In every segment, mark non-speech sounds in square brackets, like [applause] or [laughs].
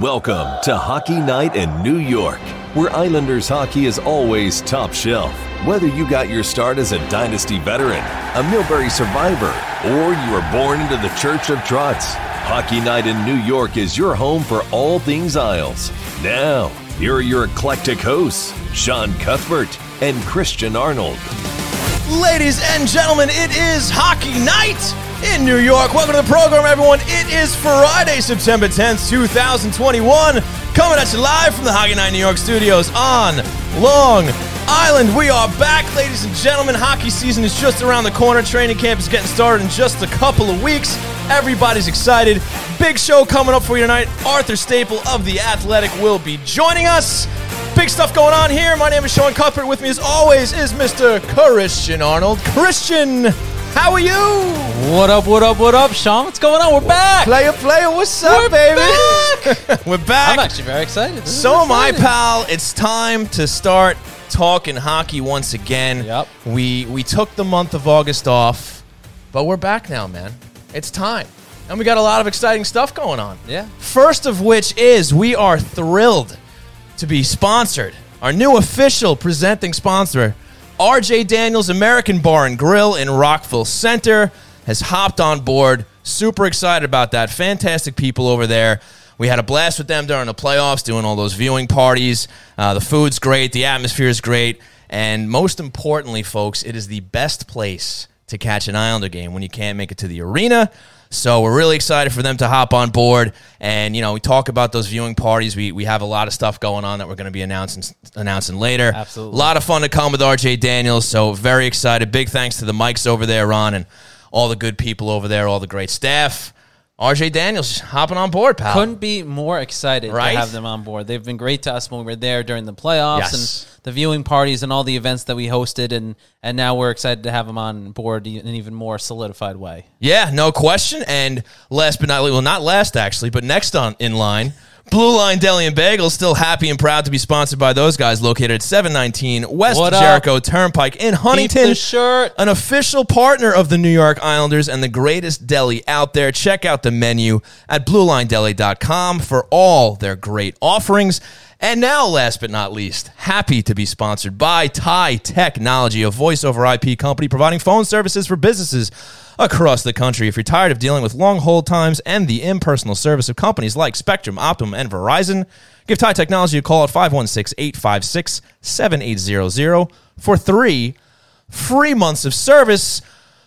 Welcome to Hockey Night in New York, where Islanders hockey is always top shelf. Whether you got your start as a Dynasty veteran, a Milbury survivor, or you were born into the Church of Trotz, Hockey Night in New York is your home for all things Isles. Now, here are your eclectic hosts, Sean Cuthbert and Christian Arnold. Ladies and gentlemen, it is Hockey Night in New York. Welcome to the program, everyone. It is Friday, September 10th, 2021. Coming at you live from the Hockey Night New York studios on Long Island. We are back, ladies and gentlemen. Hockey season is just around the corner. Training camp is getting started in just a couple of weeks. Everybody's excited. Big show coming up for you tonight. Arthur Staple of The Athletic will be joining us. Big stuff going on here. My name is Sean Cuthbert. With me, as always, is Mr. Christian Arnold. Christian, how are you? What up, what up, what up, Sean? What's going on? We're back. Player, player, what's up, We're baby? back. [laughs] We're back. I'm actually very excited. This So am I, pal. It's time to start talking hockey once again. Yep. We we took the month of August off, but we're back now, man. It's time. And we got a lot of exciting stuff going on. Yeah. First of which is we are thrilled to be sponsored. Our new official presenting sponsor, RJ Daniels American Bar and Grill in Rockville Center, has hopped on board. Super excited about that. Fantastic people over there. We had a blast with them during the playoffs, doing all those viewing parties. Uh, the food's great, the atmosphere is great, and most importantly, folks, it is the best place to catch an Islander game when you can't make it to the arena. So we're really excited for them to hop on board, and you know we talk about those viewing parties. We we have a lot of stuff going on that we're going to be announcing announcing later. Absolutely. a lot of fun to come with RJ Daniels. So very excited. Big thanks to the mics over there, Ron, and all the good people over there, all the great staff. RJ Daniels hopping on board, pal. Couldn't be more excited Right? to have them on board. They've been great to us when we were there during the playoffs Yes. and the viewing parties and all the events that we hosted, and and now we're excited to have them on board in an even more solidified way. Yeah, no question. And last but not least, well, not last actually, but next on in line, Blue Line Deli and Bagels. Still happy and proud to be sponsored by those guys, located at 719 West What up? Jericho Turnpike in Huntington. shirt. An official partner of the New York Islanders and the greatest deli out there. Check out the menu at bluelinedeli.com for all their great offerings. And now, last but not least, happy to be sponsored by Tie Technology, a voice over IP company providing phone services for businesses across the country. If you're tired of dealing with long hold times and the impersonal service of companies like Spectrum, Optimum, and Verizon, give Tie Technology a call at 516 856 7800 for three free months of service.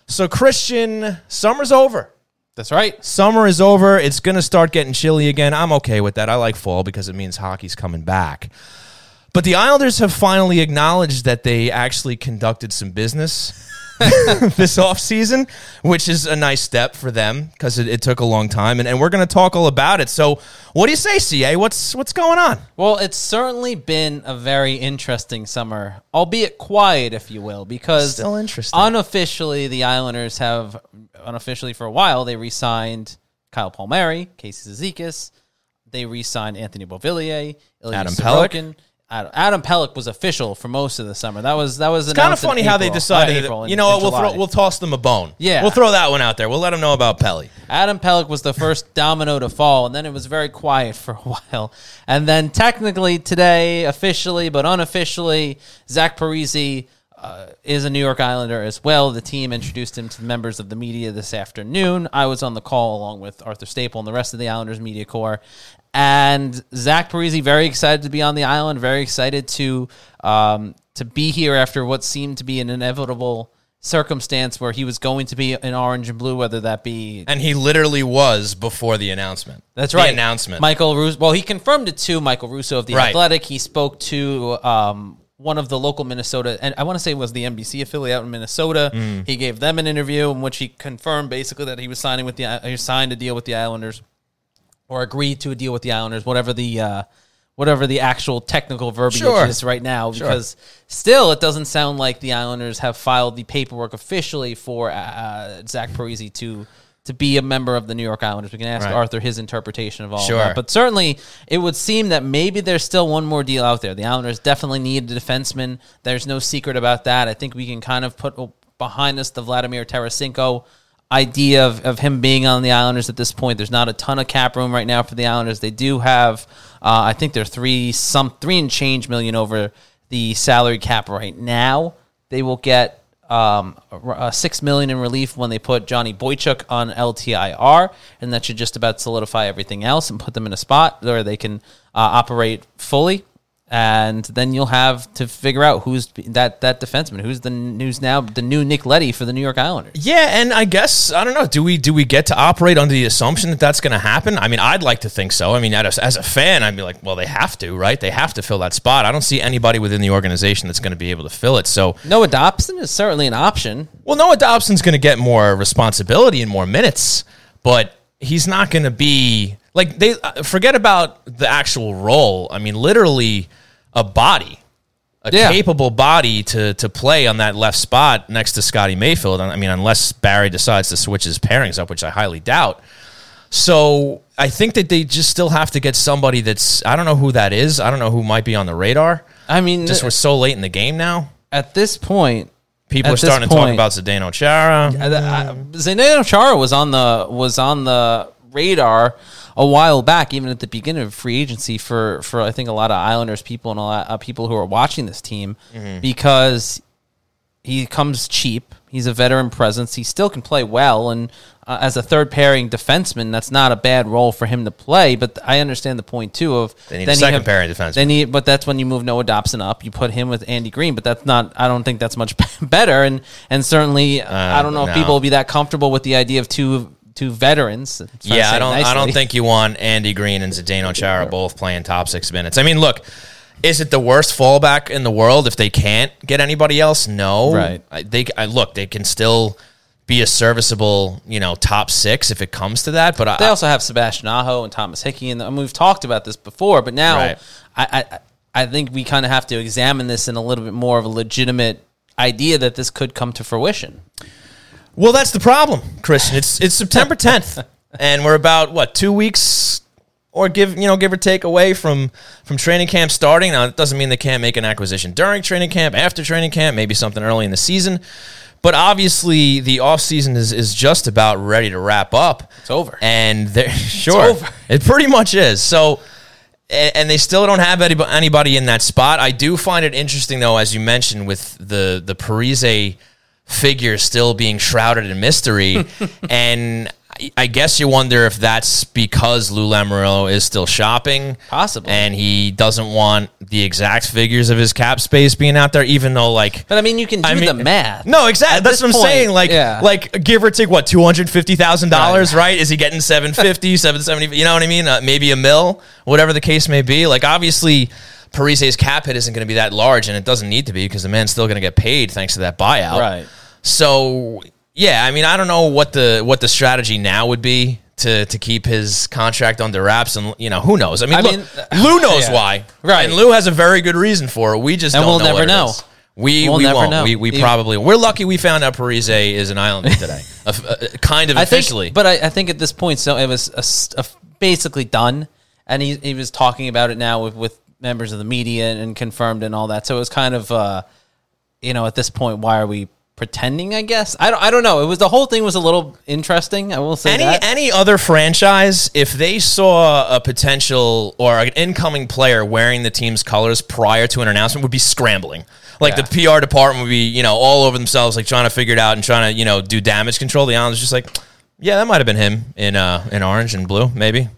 So, Christian, summer's over. That's right. Summer is over. It's going to start getting chilly again. I'm okay with that. I like fall because it means hockey's coming back. But the Islanders have finally acknowledged that they actually conducted some business [laughs] this offseason, which is a nice step for them because it, it took a long time. And, and we're going to talk all about it. So, what do you say, CA? What's, what's going on? Well, it's certainly been a very interesting summer, albeit quiet, if you will, because Still interesting. unofficially the Islanders have unofficially for a while they re-signed Kyle Palmieri, Casey Cizikas, they re-signed Anthony Beauvillier, Ilya Adam. Sorokin. Adam, Adam Pelech was official for most of the summer. That was that was It's kind of funny how they decided. that- you know what? We'll throw, we'll toss them a bone. Yeah. we'll throw that one out there. We'll let them know about Pelly. Adam Pelech was the first [laughs] domino to fall, and then it was very quiet for a [laughs] while. And then technically today, officially but unofficially, Zach Parise uh, is a New York Islander as well. The team introduced him to the members of the media this afternoon. I was on the call along with Arthur Staple and the rest of the Islanders media corps. And Zach Parise very excited to be on the island, very excited to um, to be here after what seemed to be an inevitable circumstance where he was going to be in orange and blue, whether that be And he literally was before the announcement. that's The right. announcement. Michael Russo. Well, he confirmed it to Michael Russo of the Right. Athletic. He spoke to um, one of the local Minnesota, and I want to say it was the NBC affiliate out in Minnesota. Mm. He gave them an interview in which he confirmed basically that he was signing with the he signed a deal with the Islanders, or agreed to a deal with the Islanders, whatever the. Uh, Whatever the actual technical verbiage Sure. is right now, because still it doesn't sound like the Islanders have filed the paperwork officially for uh, Zach Parise to to be a member of the New York Islanders. We can ask Right. Arthur his interpretation of all Sure. of that. But certainly, it would seem that maybe there's still one more deal out there. The Islanders definitely need a defenseman. There's no secret about that. I think we can kind of put behind us the Vladimir Tarasenko idea of, of him being on the Islanders at this point. There's not a ton of cap room right now for the Islanders. They do have, uh, I think they're three some three and change million over the salary cap right now. They will get um, uh, six million in relief when they put Johnny Boychuk on LTIR, and that should just about solidify everything else and put them in a spot where they can uh, operate fully and then you'll have to figure out who's that that defenseman, who's the who's now the new Nick Leddy for the New York Islanders. Yeah, and I guess I don't know. Do we do we get to operate under the assumption that that's going to happen? I mean, I'd like to think so. I mean, as, as a fan, I'd be like, well, they have to, right? They have to fill that spot. I don't see anybody within the organization that's going to be able to fill it. So Noah Dobson is certainly an option. Well, Noah Dobson's going to get more responsibility and more minutes, but he's not going to be like they uh, forget about the actual role. I mean, literally a body, a Yeah. capable body to to play on that left spot next to Scotty Mayfield. I mean, unless Barry decides to switch his pairings up, which I highly doubt. So I think that they just still have to get somebody that's I don't know who that is. I don't know who might be on the radar. I mean, Just we're so late in the game now. at this point, People are starting to talk about Zdeno Chara. uh, Zdeno Chara was on the was on the radar a while back, even at the beginning of free agency for for I think a lot of Islanders people and a lot of people who are watching this team because he comes cheap. He's a veteran presence. He still can play well, and uh, as a third pairing defenseman, that's not a bad role for him to play. But I understand the point too of They need a then you second have- pairing defenseman. Then you, but that's when you move Noah Dobson up. You put him with Andy Greene, but that's not. I don't think that's much [laughs] better. And and certainly, I don't know Uh, no. if people will be that comfortable with the idea of two two veterans. Yeah, I don't. I don't think you want Andy Greene and Zdeno Chara both playing top six minutes. I mean, look, is it the worst fallback in the world if they can't get anybody else? No, Right. I, they I, look. They can still be a serviceable, you know, top six if it comes to that. But I, They also have Sebastian Aho and Thomas Hickey, and I mean, we've talked about this before. But now, Right. I, I I think we kind of have to examine this in a little bit more of a legitimate idea that this could come to fruition. Well, that's the problem, Christian. It's it's September 10th, and we're about what two weeks, or give you know give or take away from from training camp starting. Now, it doesn't mean they can't make an acquisition during training camp, after training camp, maybe something early in the season. But obviously, the offseason is is just about ready to wrap up. It's over. and they're [laughs] sure over. it pretty much is. So. a- And they still don't have anybo- anybody in that spot. I do find it interesting, though, as you mentioned, with the the Parise figure still being shrouded in mystery. [laughs] and I- guess you wonder if that's because Lou Lamoriello is still shopping. Possibly. And he doesn't want the exact figures of his cap space being out there, even though, like, But I mean, you can do I mean, the math. No, exactly. That's what I'm point, saying. Like, yeah. like give or take what two hundred fifty thousand dollars, right? Is he getting 750, 770? [laughs] You know what I mean? Uh, maybe a mill, whatever the case may be. Like, obviously, Parise's cap hit isn't going to be that large, and it doesn't need to be because the man's still going to get paid thanks to that buyout. Right. So, yeah, I mean, I don't know what the what the strategy now would be. To, to keep his contract under wraps and you know who knows I mean, I look, mean, Lou knows yeah. why Right. and Lou has a very good reason for it we just And don't we'll know never know. is. we We'll we never won't know. we, we Even- probably we're lucky we found out Parise is an Islander [laughs] today A a- kind of I think, officially but I, I think at this point, so it was a s- a f- basically done, and he he was talking about it now with with members of the media and confirmed and all that. So it was kind of, uh, you know, at this point, why are we pretending? I guess I don't I don't know. It was the whole thing was a little interesting. I will say any that. any other franchise, if they saw a potential or an incoming player wearing the team's colors prior to an announcement, would be scrambling. Like Yeah. the PR department would be, you know, all over themselves, like trying to figure it out and trying to, you know, do damage control. The Islanders just like, yeah, that might have been him in uh in orange and blue, maybe.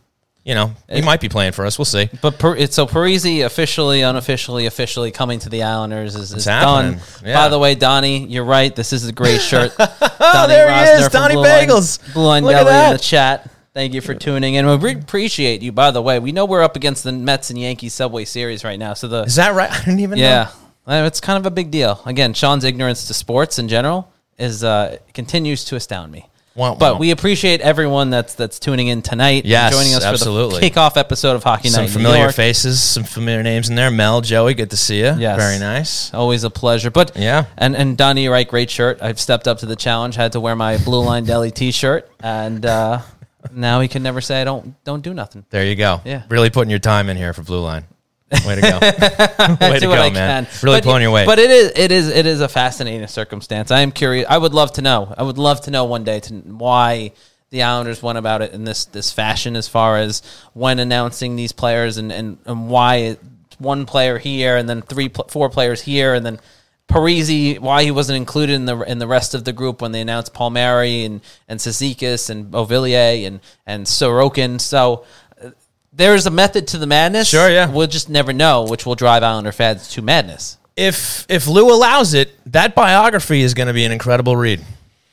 You know, he might be playing for us. We'll see. But per, it's so Parise officially, unofficially, officially coming to the Islanders is, is done. Yeah. By the way, Donnie, you're right. This is a great [laughs] shirt. oh, there he is, Donnie Bagels. Blue Line Look at Deli in the chat. Thank you for tuning in. We appreciate you. By the way, we know we're up against the Mets and Yankees Subway Series right now, so the Is that right? [laughs] I didn't even yeah, Uh, it's kind of a big deal. Again, Sean's ignorance to sports in general is uh, continues to astound me. Wow, but wow. we appreciate everyone that's that's tuning in tonight. and Yes, joining us absolutely. for the kickoff episode of Hockey Night. Some in New familiar faces, some familiar names in there. Mel, Joey, good to see you. Yes. Very nice. Always a pleasure. But Yeah. and and Donnie, you're right, great shirt. I've stepped up to the challenge. Had to wear my Blue Line Deli T-shirt, and uh, now he can never say I don't don't do nothing. There you go. Yeah. Really putting your time in here for Blue Line. Way to go! [laughs] Way to go, I man! can. Really But- pulling your weight. But it is it is it is a fascinating circumstance. I am curious. I would love to know. I would love to know one day to why the Islanders went about it in this this fashion as far as when announcing these players and and, and why it, one player here and then three four players here and then Parise, why he wasn't included in the in the rest of the group when they announced Palmieri and and Cizikas and Beauvillier and and Sorokin. So uh, there's a method to the madness. Sure, yeah. We'll just never know, which will drive Islander fans to madness. if if Lou allows it, that biography is going to be an incredible read.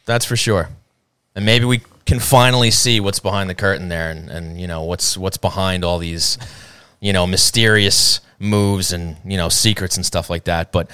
That's for sure. And maybe we can finally see what's behind the curtain there, and, and you know what's what's behind all these, you know, mysterious moves and you know secrets and stuff like that. But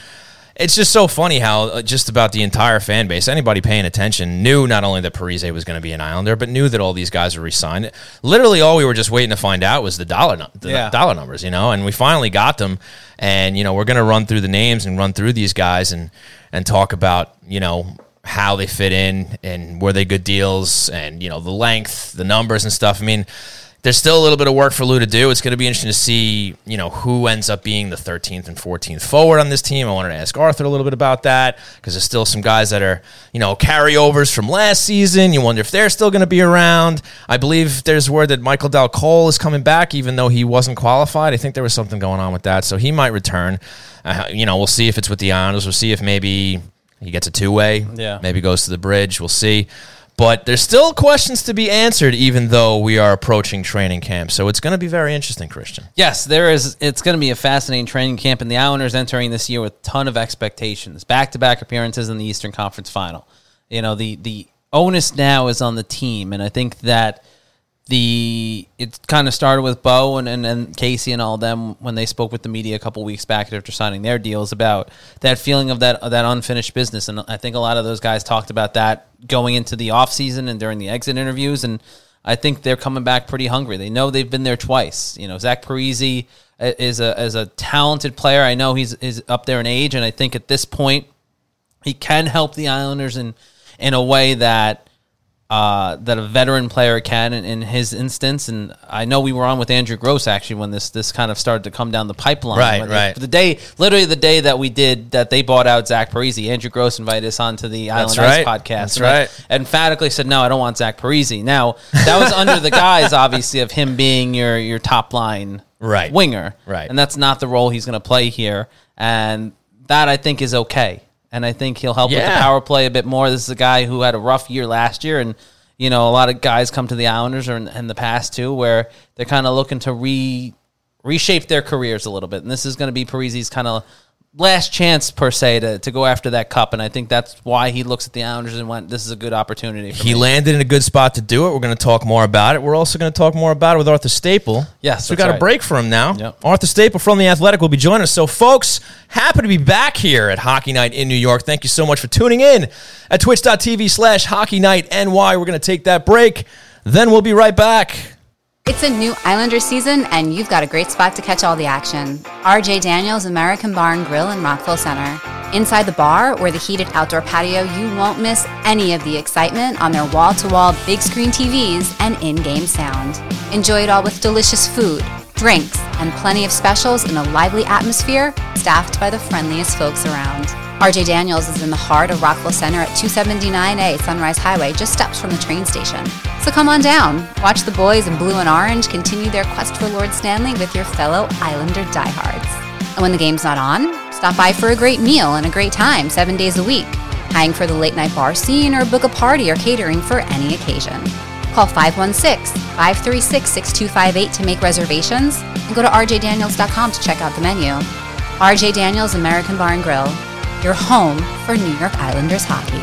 it's just so funny how uh, just about the entire fan base, anybody paying attention, knew not only that Parise was going to be an Islander, but knew that all these guys were resigned. Literally, all we were just waiting to find out was the dollar, the Yeah. dollar numbers, you know, and we finally got them. And you know, we're going to run through the names and run through these guys and and talk about you know how they fit in and were they good deals and you know the length, the numbers and stuff. I mean, there's still a little bit of work for Lou to do. It's going to be interesting to see, you know, who ends up being the 13th and 14th forward on this team. I wanted to ask Arthur a little bit about that because there's still some guys that are, you know, carryovers from last season. You wonder if they're still going to be around. I believe there's word that Michael Dal Colle is coming back, even though he wasn't qualified. I think there was something going on with that, so he might return. Uh, you know, we'll see if it's with the Islanders. We'll see if maybe he gets a two way. Yeah. Maybe goes to the bridge. We'll see. But there's still questions to be answered, even though we are approaching training camp. So it's going to be very interesting, Christian. Yes, there is. It's going to be a fascinating training camp, and the Islanders entering this year with a ton of expectations. Back to back appearances in the Eastern Conference Final. You know, the the onus now is on the team, and I think that the it kind of started with Bo and, and, and Casey and all them when they spoke with the media a couple weeks back after signing their deals about that feeling of that of that unfinished business. And I think a lot of those guys talked about that going into the offseason and during the exit interviews. And I think they're coming back pretty hungry. They know they've been there twice. You know, Zach Parise uh, is a is a talented player. I know he's is up there in age, and I think at this point he can help the Islanders in in a way that uh, that a veteran player can in, in his instance. And I know we were on with Andrew Gross actually when this this kind of started to come down the pipeline. Right, When the- right. The day, literally the day that we did that, they bought out Zach Parise. Andrew Gross invited us onto the Island right. Ice podcast. That's and I right. emphatically said, "No, I don't want Zach Parise." Now that was under the guise, [laughs] obviously, of him being your your top line Right. winger, Right. and that's not the role he's going to play here. And that I think is okay. And I think he'll help with the power play a bit more. This is a guy who had a rough year last year, and you know a lot of guys come to the Islanders or in, in the past too, where they're kind of looking to re reshape their careers a little bit. And this is going to be Parise's kind of last chance per se to, to go after that cup. And I think that's why he looks at the Islanders and went, "This is a good opportunity." For He me. landed in a good spot to do it. We're going to talk more about it. We're also going to talk more about it with Arthur Staple. Yes, so we got a break for him now. Yep. Arthur Staple from the Athletic will be joining us. So, folks, happy to be back here at Hockey Night in New York. Thank you so much for tuning in at twitch.tv slash Hockey Night NY. We're going to take that break. Then we'll be right back. It's a new Islander season, and you've got a great spot to catch all the action. RJ Daniels American Bar and Grill in Rockville Center. Inside the bar or the heated outdoor patio, you won't miss any of the excitement on their wall to wall big screen TVs and in game sound. Enjoy it all with delicious food, drinks, and plenty of specials in a lively atmosphere staffed by the friendliest folks around. RJ Daniels is in the heart of Rockville Center at 279A Sunrise Highway, just steps from the train station. So come on down, watch the boys in blue and orange continue their quest for Lord Stanley with your fellow Islander diehards. And when the game's not on, stop by for a great meal and a great time seven days a week. Hang for the late night bar scene or book a party or catering for any occasion. Call 516 536 6258 to make reservations and go to rjdaniels.com to check out the menu. RJ Daniels American Bar and Grill, your home for New York Islanders hockey.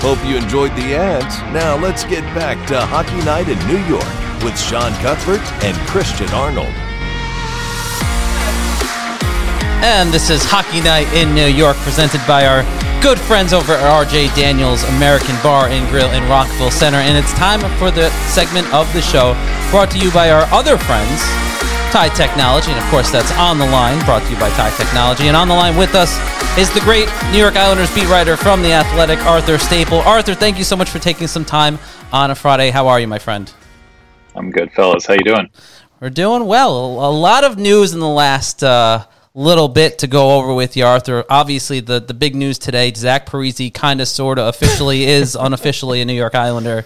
Hope you enjoyed the ads. Now let's get back to Hockey Night in New York with Sean Cuthbert and Christian Arnold. And this is Hockey Night in New York, presented by our good friends over at RJ Daniels American Bar and Grill in Rockville Center. And it's time for the segment of the show brought to you by our other friends, Tie Technology. And of course, that's on the line, brought to you by Tie Technology. And on the line with us is the great New York Islanders beat writer from The Athletic, Arthur Staple. Arthur, thank you so much for taking some time on a Friday. How are you, my friend? I'm good, fellas. How you doing? We're doing well. A lot of news in the last uh, little bit to go over with you, Arthur. Obviously, the, the big news today, Zach Parise kind of, sort of, officially is [laughs] unofficially a New York Islander.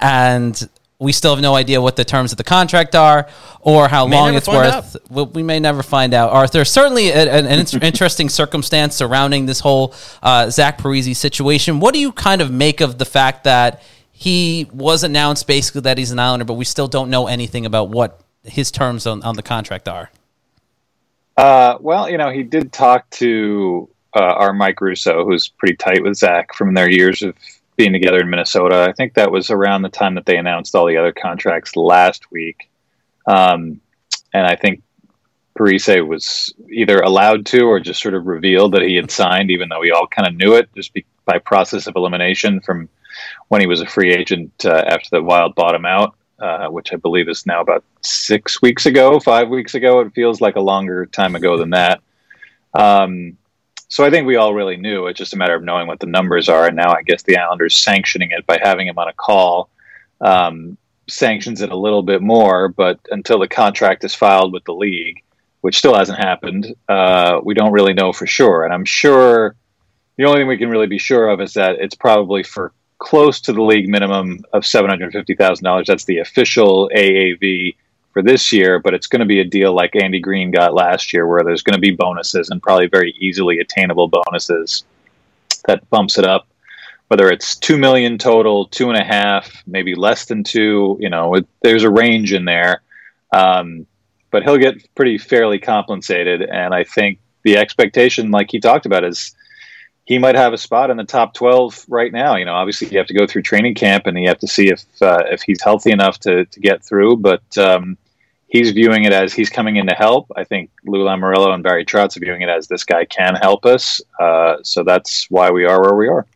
And we still have no idea what the terms of the contract are or how May long it's worth. We, we may never find out. Arthur, certainly an, an [laughs] interesting circumstance surrounding this whole uh, Zach Parise situation. What do you kind of make of the fact that he was announced basically that he's an Islander, but we still don't know anything about what his terms on, on the contract are? Uh, well, you know, he did talk to uh, our Mike Russo, who's pretty tight with Zach from their years of being together in Minnesota. I think that was around the time that they announced all the other contracts last week. Um, and I think Parise was either allowed to or just sort of revealed that he had signed, even though we all kind of knew it just be, by process of elimination from when he was a free agent uh, after the Wild bought him out, uh, which I believe is now about six weeks ago, five weeks ago. It feels like a longer time ago than that. Um, so I think we all really knew. It's just a matter of knowing what the numbers are, and now I guess the Islanders sanctioning it by having him on a call um, sanctions it a little bit more. But until the contract is filed with the league, which still hasn't happened, uh, we don't really know for sure. And I'm sure the only thing we can really be sure of is that it's probably for close to the league minimum of seven hundred fifty thousand dollars. That's the official AAV for this year, but it's going to be a deal like Andy Greene got last year, where there's going to be bonuses and probably very easily attainable bonuses that bumps it up. Whether it's two million total, two and a half, maybe less than two, you know, it, there's a range in there. Um, but he'll get pretty fairly compensated, and I think the expectation, like he talked about, is he might have a spot in the top 12 right now. You know, obviously you have to go through training camp and you have to see if uh, if he's healthy enough to, to get through. But um, he's viewing it as he's coming in to help. I think Lou Lamoriello and Barry Trotz are viewing it as this guy can help us. Uh, so that's why we are where we are.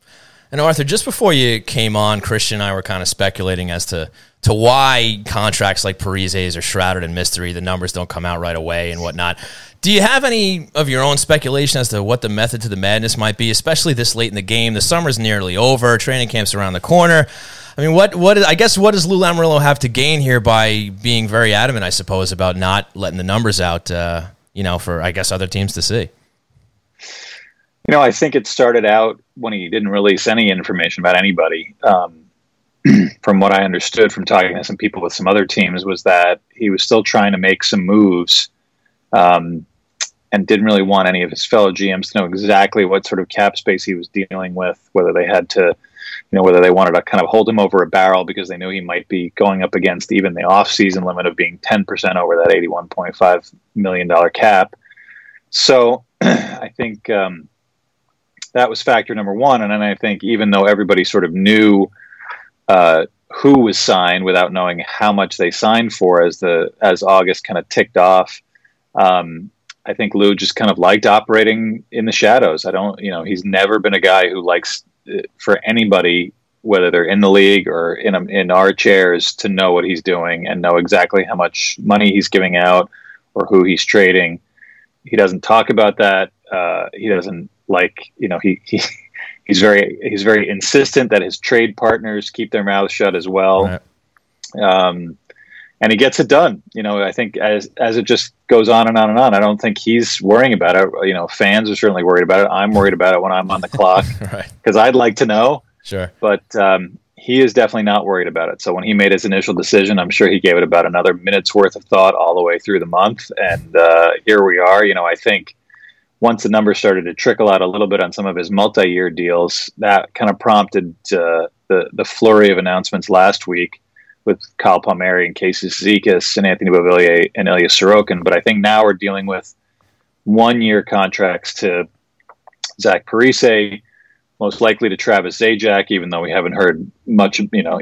And Arthur, just before you came on, Christian and I were kind of speculating as to to why contracts like Parise's are shrouded in mystery. The numbers don't come out right away and whatnot. Do you have any of your own speculation as to what the method to the madness might be, especially this late in the game? The summer's nearly over. Training camp's around the corner. I mean, what what I guess what does Lou Lamoriello have to gain here by being very adamant, I suppose, about not letting the numbers out? Uh, you know, for I guess other teams to see. You know, I think it started out when he didn't release any information about anybody. Um, [clears throat] from what I understood from talking to some people with some other teams, was that he was still trying to make some moves um, and didn't really want any of his fellow GMs to know exactly what sort of cap space he was dealing with, whether they had to, you know, whether they wanted to kind of hold him over a barrel because they knew he might be going up against even the off-season limit of being 10% over that $81.5 million cap. So [clears throat] I think um, that was factor number one. And then I think even though everybody sort of knew uh, who was signed without knowing how much they signed for as the as August kind of ticked off, um, I think Lou just kind of liked operating in the shadows. I don't, you know, he's never been a guy who likes uh, for anybody, whether they're in the league or in a, in our chairs, to know what he's doing and know exactly how much money he's giving out or who he's trading. He doesn't talk about that. Uh, he doesn't like, you know, he, he [laughs] he's very he's very insistent that his trade partners keep their mouths shut as well. Right. Um, and he gets it done. You know, I think as as it just goes on and on and on, I don't think he's worrying about it. You know, fans are certainly worried about it. I'm worried about it when I'm on the clock because [laughs] right. I'd like to know. Sure, but um, he is definitely not worried about it. So when he made his initial decision, I'm sure he gave it about another minute's worth of thought all the way through the month, and uh, here we are. You know, I think once the numbers started to trickle out a little bit on some of his multi-year deals, that kind of prompted uh, the the flurry of announcements last week with Kyle Palmieri and Casey Cizikas and Anthony Beauvillier and Ilya Sorokin. But I think now we're dealing with one year contracts to Zach Parise, most likely to Travis Zajac, even though we haven't heard much, you know,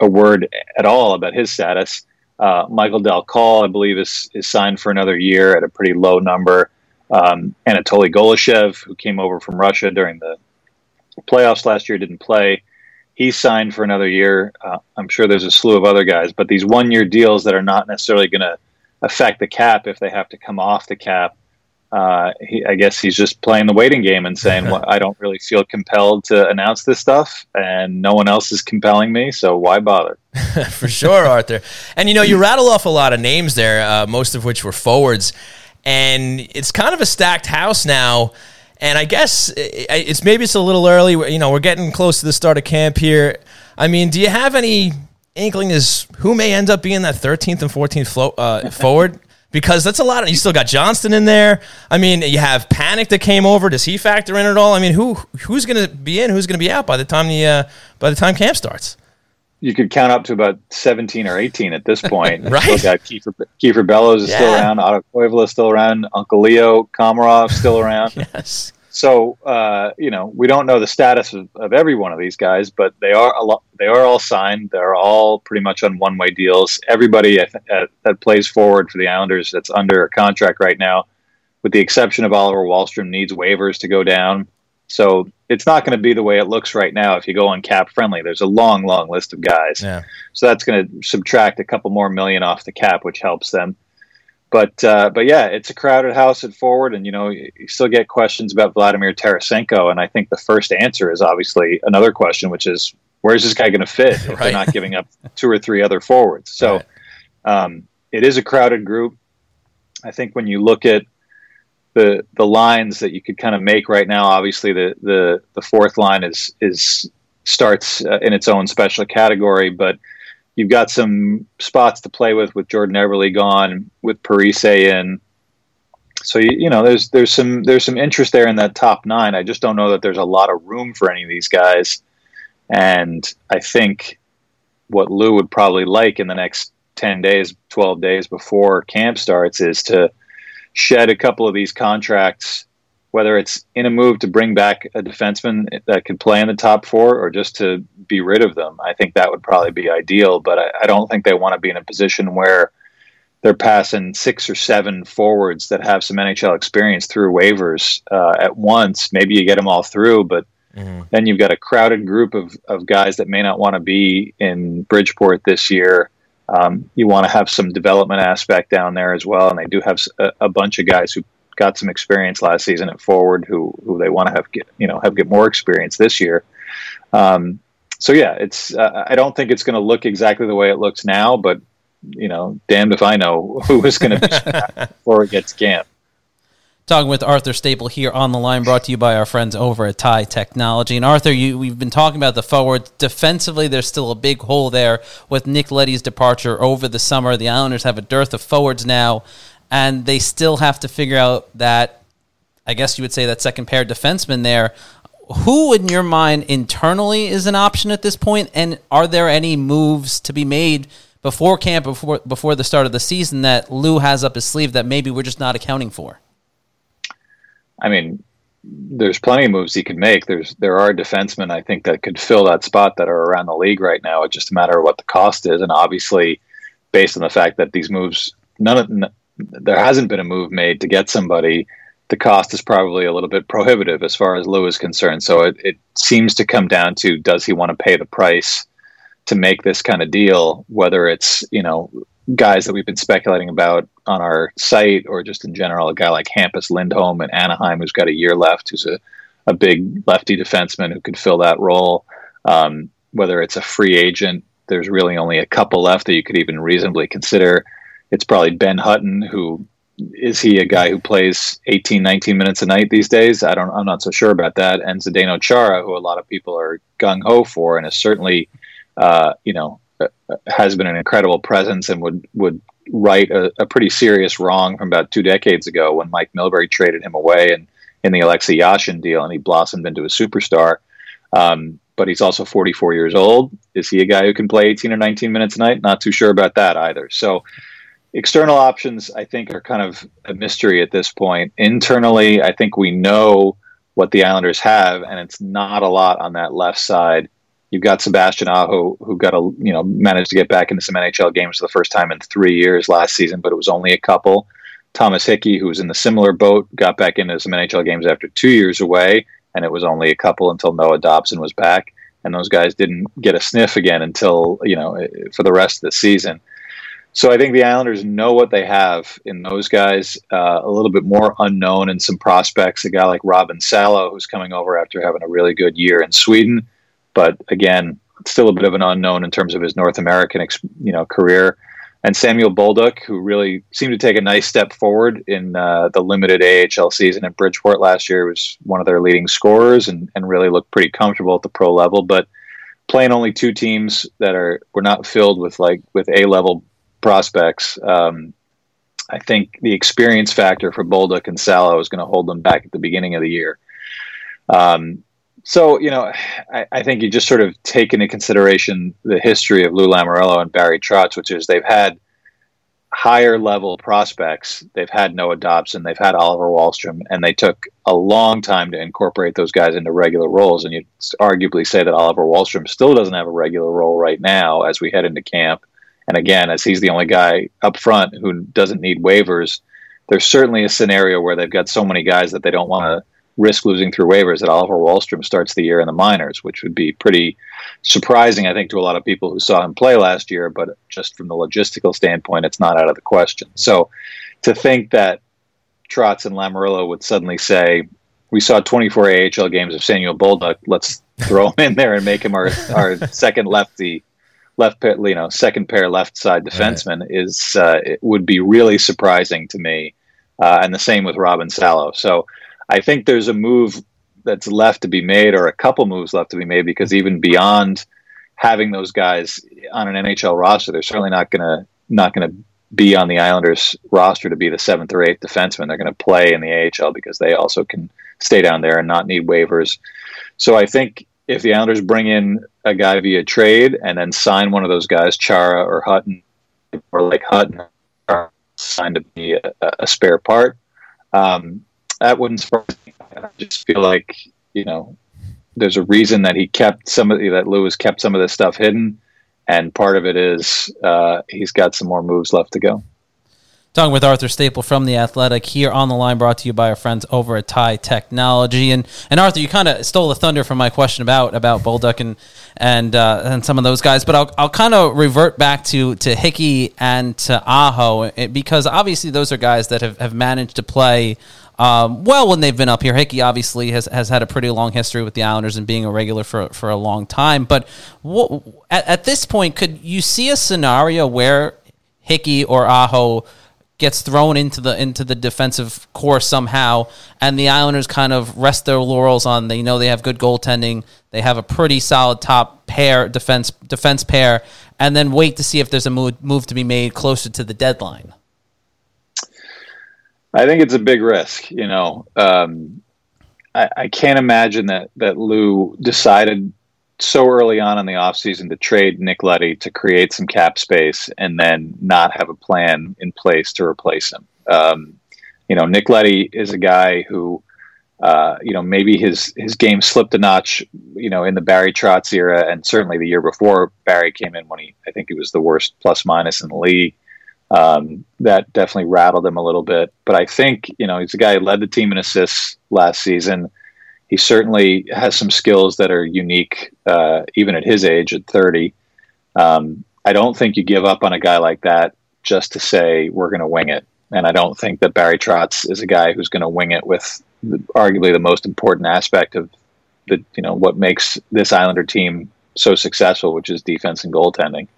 a word at all about his status. Uh, Michael Dal Colle, I believe, is, is signed for another year at a pretty low number. Um, Anatoly Golyshev, who came over from Russia during the playoffs last year, didn't play He signed for another year. Uh, I'm sure there's a slew of other guys, but these one year deals that are not necessarily going to affect the cap if they have to come off the cap. Uh, he, I guess he's just playing the waiting game and saying, well, I don't really feel compelled to announce this stuff, and no one else is compelling me, so why bother? [laughs] for sure, Arthur. And you know, you [laughs] rattle off a lot of names there, uh, most of which were forwards, and it's kind of a stacked house now. And I guess it's maybe it's a little early. You know, we're getting close to the start of camp here. I mean, do you have any inkling as who may end up being that 13th and 14th float, uh, [laughs] forward? Because that's a lot. Of, you still got Johnston in there. I mean, you have Panik that came over. Does he factor in at all? I mean, who who's going to be in? Who's going to be out by the time the uh, by the time camp starts? You could count up to about 17 or 18 at this [laughs] point. right. Still got Kiefer, Kiefer Bellows is yeah. still around. Otto Koivula is still around. Uncle Leo Komarov still around. [laughs] yes. So, uh, you know, we don't know the status of, of, every one of these guys, but they are a lot, they are all signed. They're all pretty much on one way deals. Everybody at, at, that plays forward for the Islanders that's under a contract right now, with the exception of Oliver Wahlstrom, needs waivers to go down. So it's not going to be the way it looks right now if you go on cap friendly. There's a long, long list of guys. Yeah. So that's going to subtract a couple more million off the cap, which helps them. But uh, but yeah, it's a crowded house at forward, and you know you still get questions about Vladimir Tarasenko, and I think the first answer is obviously another question, which is where's this guy going to fit if right. they're not giving up two or three other forwards? So right. um, it is a crowded group. I think when you look at the the lines that you could kind of make right now. Obviously, the the the fourth line is is starts uh, in its own special category, but you've got some spots to play with with Jordan Eberle gone, with Parise in. So you, you know, there's there's some there's some interest there in that top nine. I just don't know that there's a lot of room for any of these guys, and I think what Lou would probably like in the next ten days, twelve days before camp starts is to shed a couple of these contracts, whether it's in a move to bring back a defenseman that could play in the top four or just to be rid of them. I think that would probably be ideal, but I, I don't think they want to be in a position where they're passing six or seven forwards that have some NHL experience through waivers uh, at once. Maybe you get them all through, but mm-hmm. then you've got a crowded group of, of guys that may not want to be in Bridgeport this year um, you want to have some development aspect down there as well, and they do have a, a, bunch of guys who got some experience last season at forward who who they want to have get you know have get more experience this year. Um, so yeah, it's uh, I don't think it's going to look exactly the way it looks now, but you know, damned if I know who is going to be [laughs] before it gets camp. Talking with Arthur Staple here on the line, brought to you by our friends over at Tie Technology. And Arthur, you, we've been talking about the forwards. Defensively, there's still a big hole there with Nick Leddy's departure over the summer. The Islanders have a dearth of forwards now, and they still have to figure out that, I guess you would say, that second pair defenseman there. Who, in your mind, internally is an option at this point? And are there any moves to be made before camp, before before the start of the season, that Lou has up his sleeve that maybe we're just not accounting for? I mean, there's plenty of moves he could make. There's there are defensemen I think that could fill that spot that are around the league right now. It's just a matter of what the cost is, and obviously, based on the fact that these moves none of none there hasn't been a move made to get somebody, the cost is probably a little bit prohibitive as far as Lou is concerned. So it, it seems to come down to does he want to pay the price to make this kind of deal, whether it's, you know, guys that we've been speculating about on our site or just in general, a guy like Hampus Lindholm in Anaheim who's got a year left, who's a, a big lefty defenseman who could fill that role. Um, whether it's a free agent, there's really only a couple left that you could even reasonably consider. It's probably Ben Hutton, who is he a guy who plays 18, 19 minutes a night these days? I don't, I'm not so sure about that. And Zdeno Chara, who a lot of people are gung ho for, and is certainly, uh, you know, has been an incredible presence and would would right a, a, pretty serious wrong from about two decades ago when Mike Milbury traded him away and in the Alexei Yashin deal, and he blossomed into a superstar. Um, but he's also 44 years old. Is he a guy who can play 18 or 19 minutes a night? Not too sure about that either. So external options, I think, are kind of a mystery at this point. Internally, I think we know what the Islanders have, and it's not a lot on that left side. You've got Sebastian Aho, who got a you know managed to get back into some NHL games for the first time in three years last season, but it was only a couple. Thomas Hickey, who was in the similar boat, got back into some NHL games after two years away, and it was only a couple until Noah Dobson was back, and those guys didn't get a sniff again until you know for the rest of the season. So I think the Islanders know what they have in those guys. Uh, a little bit more unknown in some prospects. A guy like Robin Salo, who's coming over after having a really good year in Sweden, but again, still a bit of an unknown in terms of his North American, you know, career. And Samuel Bolduc, who really seemed to take a nice step forward in uh, the limited AHL season at Bridgeport last year, was one of their leading scorers and, and really looked pretty comfortable at the pro level. But playing only two teams that are were not filled with like with A level prospects. Um, I think the experience factor for Bolduc and Salo is going to hold them back at the beginning of the year. Um, so, you know, I, I, think you just sort of take into consideration the history of Lou Lamoriello and Barry Trotz, which is they've had higher level prospects. They've had Noah Dobson, they've had Oliver Wahlstrom, and they took a long time to incorporate those guys into regular roles. And you'd arguably say that Oliver Wahlstrom still doesn't have a regular role right now as we head into camp. And again, as he's the only guy up front who doesn't need waivers, there's certainly a scenario where they've got so many guys that they don't want to risk losing through waivers that Oliver Wahlstrom starts the year in the minors, which would be pretty surprising, I think, to a lot of people who saw him play last year. But just from the logistical standpoint, it's not out of the question. So to think that Trotz and Lamoriello would suddenly say, we saw 24 AHL games of Samuel Bolduc, let's throw him in there and make him our, our second lefty left pair, you know, second pair left side defenseman right. is uh, it would be really surprising to me. Uh, and the same with Robin Salo. So I think there's a move that's left to be made, or a couple moves left to be made, because even beyond having those guys on an NHL roster, they're certainly not going to not to be on the Islanders roster to be the seventh or eighth defenseman. They're going to play in the AHL because they also can stay down there and not need waivers. So I think if the Islanders bring in a guy via trade and then sign one of those guys, Chara or Hutton, or like Hutton, signed to be a, a spare part, um, that wouldn't surprise me. I just feel like you know there's a reason that he kept some of the, that Lewis kept some of this stuff hidden, and part of it is uh, he's got some more moves left to go. Talking with Arthur Staple from The Athletic here on the line, brought to you by our friends over at Tie Technology. And and Arthur, you kind of stole the thunder from my question about about Bolduc and and uh, and some of those guys, but I'll I'll kind of revert back to to Hickey and to Aho eh, because obviously those are guys that have, have managed to play. Um, well, when they've been up here, Hickey obviously has, has had a pretty long history with the Islanders and being a regular for, for a long time. But what, at, at this point, could you see a scenario where Hickey or Aho gets thrown into the into the defensive corps somehow, and the Islanders kind of rest their laurels on they know they have good goaltending, they have a pretty solid top pair defense defense pair, and then wait to see if there's a move move to be made closer to the deadline. I think it's a big risk. You know, um, I, I can't imagine that that Lou decided so early on in the offseason to trade Nick Leddy to create some cap space and then not have a plan in place to replace him. Um, you know, Nick Leddy is a guy who, uh, you know, maybe his his game slipped a notch, you know, in the Barry Trotz era, and certainly the year before Barry came in when he, I think he was the worst plus minus in the league. Um, that definitely rattled him a little bit. But I think you know he's a guy who led the team in assists last season. He certainly has some skills that are unique, uh, even at his age at 30. Um, I don't think you give up on a guy like that just to say we're going to wing it. And I don't think that Barry Trotz is a guy who's going to wing it with the, arguably the most important aspect of the you know what makes this Islander team so successful, which is defense and goaltending.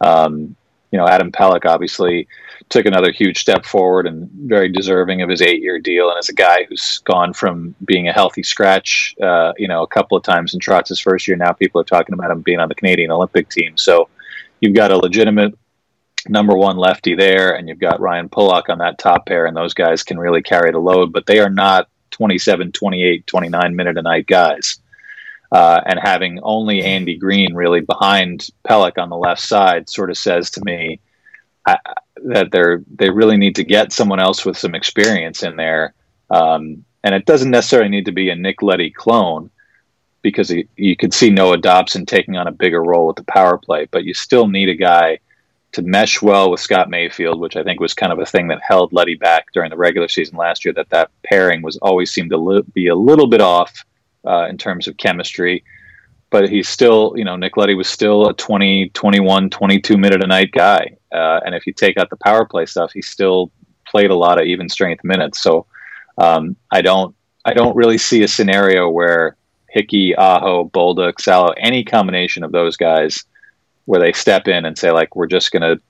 Um, you know, Adam Pelech obviously took another huge step forward and very deserving of his eight-year deal. And as a guy who's gone from being a healthy scratch, uh, you know, a couple of times in Trotz's first year, now people are talking about him being on the Canadian Olympic team. So you've got a legitimate number one lefty there, and you've got Ryan Pulock on that top pair, and those guys can really carry the load, but they are not 27, 28, 29 minute a night guys. Uh, and having only Andy Greene really behind Pelech on the left side sort of says to me I, that they're they really need to get someone else with some experience in there. Um, and it doesn't necessarily need to be a Nick Leddy clone because he, you could see Noah Dobson taking on a bigger role with the power play, but you still need a guy to mesh well with Scott Mayfield, which I think was kind of a thing that held Leddy back during the regular season last year. That that pairing was always seemed to li- be a little bit off uh, in terms of chemistry. But he's still, you know, Nick Leddy was still a 20, 21, 22 minute a night guy. Uh, and if you take out the power play stuff, he still played a lot of even strength minutes. So um, I don't, I don't really see a scenario where Hickey, Aho, Bolduc, Salo, any combination of those guys, where they step in and say like, we're just going to,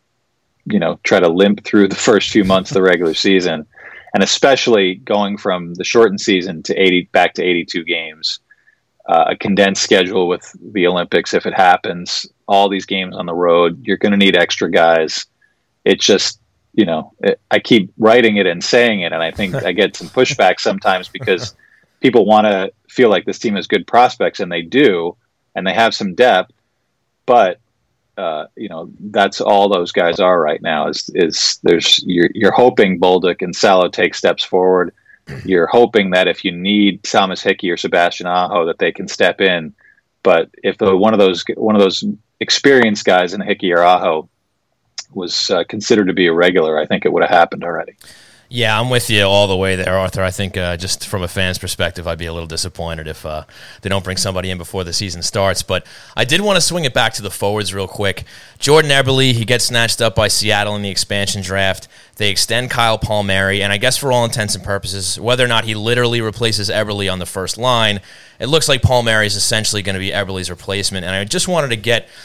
you know, try to limp through the [laughs] first few months of the regular season and especially going from the shortened season to 80 back to 82 games, uh, a condensed schedule with the Olympics if it happens, all these games on the road, you're going to need extra guys. It's just, you know, it, I keep writing it and saying it, and I think I get some pushback [laughs] sometimes because people want to feel like this team has good prospects, and they do, and they have some depth, but uh, you know that's all those guys are right now. Is is there's you're you're hoping Bolduc and Salo take steps forward. [clears throat] You're hoping that if you need Thomas Hickey or Sebastian Aho, that they can step in. But if the, one of those one of those experienced guys in Hickey or Aho was uh, considered to be a regular, I think it would have happened already. Yeah, I'm with you all the way there, Arthur. I think uh, just from a fan's perspective, I'd be a little disappointed if uh, they don't bring somebody in before the season starts. But I did want to swing it back to the forwards real quick. Jordan Eberle, he gets snatched up by Seattle in the expansion draft. They extend Kyle Palmieri, and I guess for all intents and purposes, whether or not he literally replaces Eberle on the first line, it looks like Palmieri is essentially going to be Eberle's replacement. And I just wanted to get –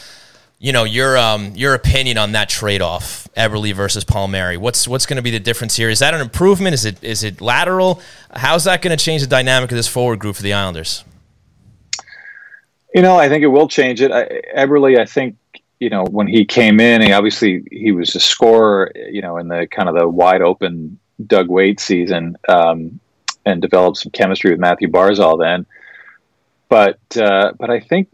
you know your um, your opinion on that trade off, Eberle versus Palmieri. What's what's going to be the difference here? Is that an improvement? Is it is it lateral? How's that going to change the dynamic of this forward group for the Islanders? You know, I think it will change it. I, Eberle, I think you know when he came in, he obviously he was a scorer. You know, in the kind of the wide open Doug Weight season, um, and developed some chemistry with Mathew Barzal then. But uh, but I think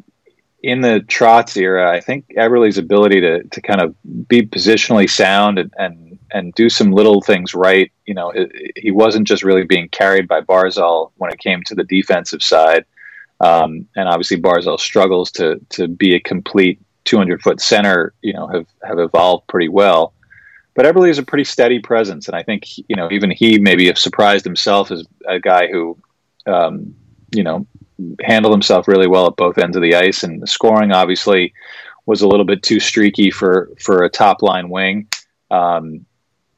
in the Trotz era, I think Eberle's ability to to kind of be positionally sound and and, and do some little things right. You know, it, he wasn't just really being carried by Barzal when it came to the defensive side. Um, and obviously, Barzal struggles to to be a complete 200 foot center. You know, have have evolved pretty well. But Eberle is a pretty steady presence, and I think you know even he maybe have surprised himself as a guy who, um, you know, handled himself really well at both ends of the ice, and the scoring obviously was a little bit too streaky for for a top line wing. Um,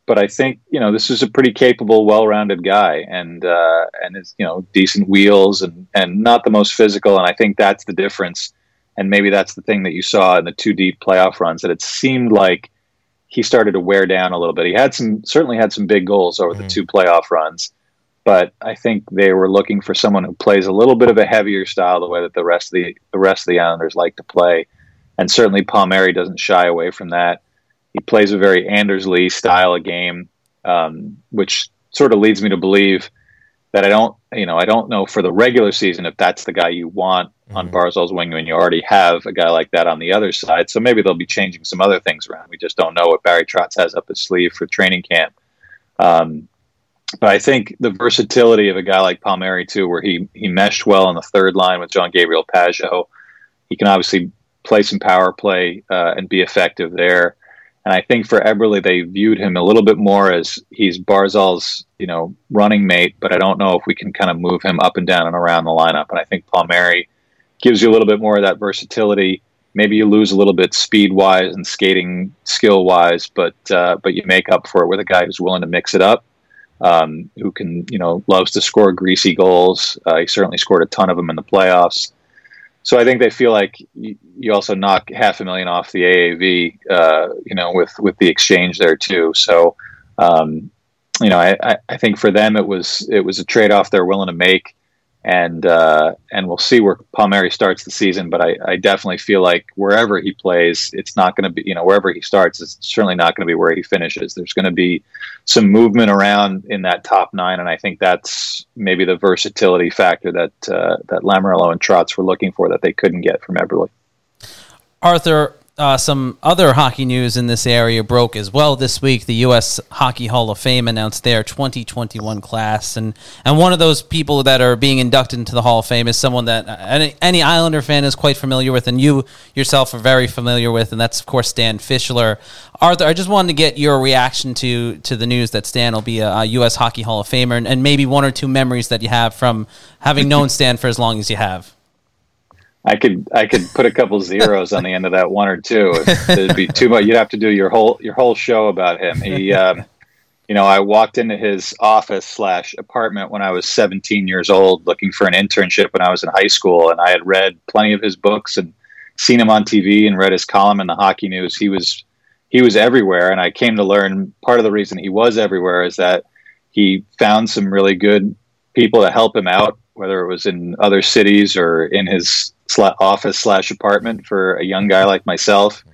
but I think you know this is a pretty capable, well-rounded guy, and uh, and is you know decent wheels and and not the most physical. And I think that's the difference. And maybe that's the thing that you saw in the two deep playoff runs that it seemed like he started to wear down a little bit. He had some certainly had some big goals over mm-hmm. the two playoff runs, but I think they were looking for someone who plays a little bit of a heavier style, the way that the rest of the the rest of the Islanders like to play, and certainly Palmieri doesn't shy away from that. He plays a very Anders Lee style of game, um, which sort of leads me to believe that I don't, you know, I don't know for the regular season if that's the guy you want mm-hmm. on Barzal's wing when you already have a guy like that on the other side. So maybe they'll be changing some other things around. We just don't know what Barry Trotz has up his sleeve for training camp. Um, but I think the versatility of a guy like Palmieri too, where he he meshed well on the third line with Jean-Gabriel Pageau, he can obviously play some power play uh, and be effective there. And I think for Eberle, they viewed him a little bit more as he's Barzal's, you know, running mate, but I don't know if we can kind of move him up and down and around the lineup. And I think Palmieri gives you a little bit more of that versatility. Maybe you lose a little bit speed wise and skating skill wise, but uh, but you make up for it with a guy who's willing to mix it up, um, who can you know loves to score greasy goals. Uh, he certainly scored a ton of them in the playoffs so I think they feel like you, also knock half a million off the AAV, uh, you know, with with the exchange there too. So, um, you know, I, I think for them it was it was a trade off they're willing to make and uh, and we'll see where Palmieri starts the season. But I, I definitely feel like wherever he plays, it's not going to be you know wherever he starts, it's certainly not going to be where he finishes. There's going to be some movement around in that top nine, and I think that's maybe the versatility factor that uh, that Lamoriello and Trotz were looking for that they couldn't get from Eberle. Arthur, uh, some other hockey news in this area broke as well this week. The U.S. Hockey Hall of Fame announced their 2021 class, and and one of those people that are being inducted into the Hall of Fame is someone that any, any Islander fan is quite familiar with, and you yourself are very familiar with, and that's of course Stan Fischler. Arthur, I just wanted to get your reaction to to the news that Stan will be a, a U.S. Hockey Hall of Famer, and, and maybe one or two memories that you have from having known [laughs] Stan for as long as you have. I could I could put a couple [laughs] zeros on the end of that one or two. It'd be too much. You'd have to do your whole your whole show about him. He, [laughs] um, you know, I walked into his office slash apartment when I was 17 years old, looking for an internship when I was in high school, and I had read plenty of his books and seen him on TV and read his column in the Hockey News. He was he was everywhere, and I came to learn part of the reason he was everywhere is that he found some really good people to help him out, whether it was in other cities or in his office slash apartment for a young guy like myself.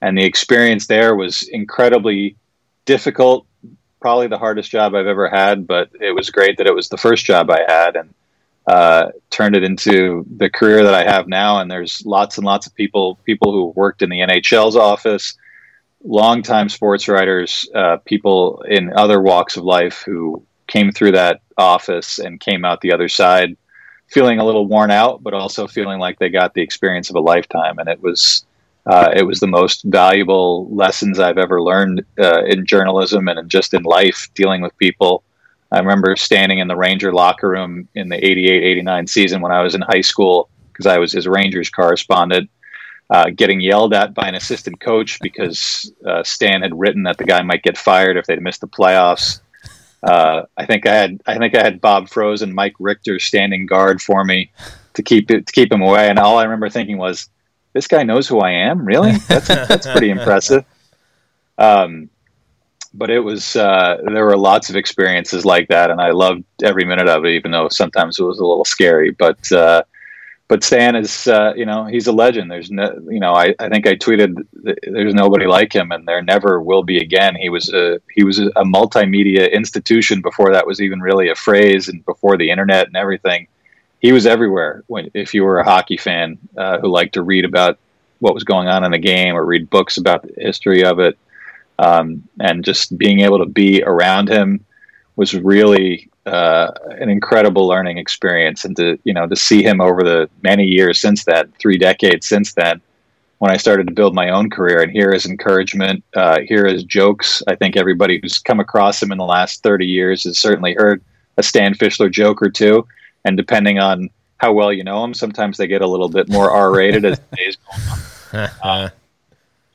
And the experience there was incredibly difficult, probably the hardest job I've ever had, but it was great that it was the first job I had and uh, turned it into the career that I have now. And there's lots and lots of people, people who worked in the NHL's office, longtime sports writers, uh, people in other walks of life who came through that office and came out the other side feeling a little worn out, but also feeling like they got the experience of a lifetime. And it was uh, it was the most valuable lessons I've ever learned uh, in journalism and just in life dealing with people. I remember standing in the Ranger locker room in the 88 89 season when I was in high school because I was his Rangers correspondent, uh, getting yelled at by an assistant coach because uh, Stan had written that the guy might get fired if they'd missed the playoffs. Uh, I think I had I think I had Bob Froese and Mike Richter standing guard for me to keep it to keep him away. And all I remember thinking was, "This guy knows who I am. Really? That's that's pretty [laughs] impressive." Um, but it was uh, there were lots of experiences like that, and I loved every minute of it, even though sometimes it was a little scary. But uh, but Stan is, uh, you know, he's a legend. There's no, you know, I, I think I tweeted, there's nobody like him, and there never will be again. He was a he was a multimedia institution before that was even really a phrase, and before the internet and everything. He was everywhere. When if you were a hockey fan uh, who liked to read about what was going on in the game or read books about the history of it, um, and just being able to be around him was really uh, an incredible learning experience, and to you know to see him over the many years since that, three decades since then, when I started to build my own career, and hear his encouragement, uh, hear his jokes. I think everybody who's come across him in the last thirty years has certainly heard a Stan Fischler joke or two, and depending on how well you know him, sometimes they get a little bit more R-rated as the days go on. [laughs] Uh,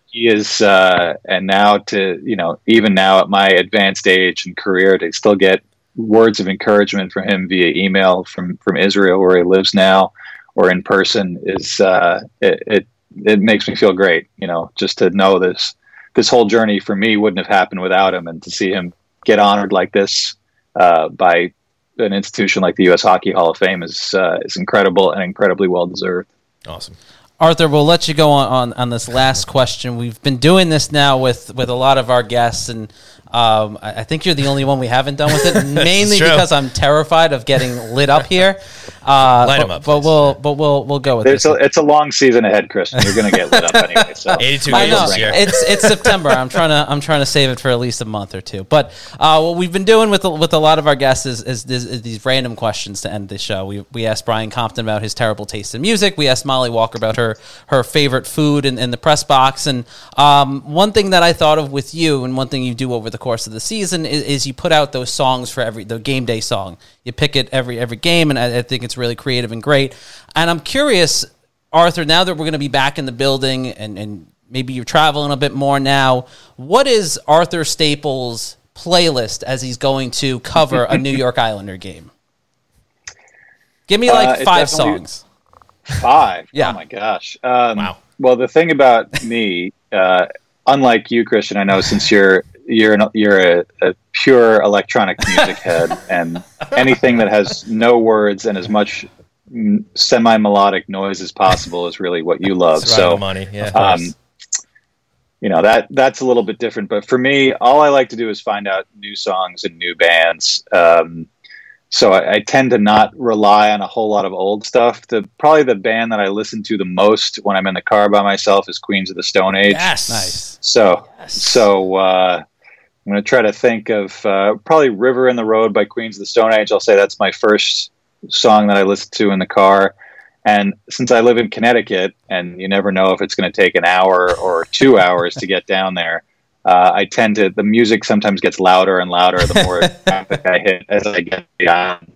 he is, uh, and now to you know, even now at my advanced age and career, to still get words of encouragement from him via email from from Israel, where he lives now, or in person, is uh, it, it it makes me feel great. You know, just to know this this whole journey for me wouldn't have happened without him, and to see him get honored like this uh, by an institution like the U.S. Hockey Hall of Fame is uh, is incredible and incredibly well deserved. Awesome. Arthur, we'll let you go on, on, on this last question. We've been doing this now with, with a lot of our guests, and um, I, I, think you're the only one we haven't done with it, [laughs] mainly because I'm terrified of getting lit up here. Uh, [laughs] Light 'em but, up, but please. we'll but we'll we'll go with It's this. a, it's a long season ahead, Christian. You're going to get lit up [laughs] anyway. So 82 I games know this year. it's it's September. I'm trying to I'm trying to save it for at least a month or two. But uh, what we've been doing with with a lot of our guests is, is, is, is these random questions to end the show. We we asked Brian Compton about his terrible taste in music. We asked Molly Walker about her her favorite food in, in the press box. And um, one thing that I thought of with you, and one thing you do over the course of the season, is, is you put out those songs for every the game day song. You pick it every every game, and I, I think it's really creative and great. And I'm curious, Arthur, now that we're going to be back in the building and, and maybe you're traveling a bit more now, what is Arthur Staple's playlist as he's going to cover a New [laughs] York Islander game? Give me Uh, like it five songs. Five. Yeah. Oh my gosh. Um, Wow. Well, the thing about [laughs] me, uh, unlike you, Christian, I know since you're you're an, you're a, a pure electronic music head, [laughs] and anything that has no words and as much semi melodic noise as possible is really what you love. Right so money. Yeah. um, you know that that's a little bit different but for me all i like to do is find out new songs and new bands um, so I, I tend to not rely on a whole lot of old stuff. The probably the band that i listen to the most when i'm in the car by myself is queens of the stone age. Yes. Nice. so so uh, i'm going to try to think of uh, probably river in the road by queens of the stone age. I'll say that's my first song that i listen to in the car. And since I live in Connecticut, and you never know if it's going to take an hour or two hours to get down there, uh, I tend to the music sometimes gets louder and louder the more [laughs] traffic I hit as I get beyond.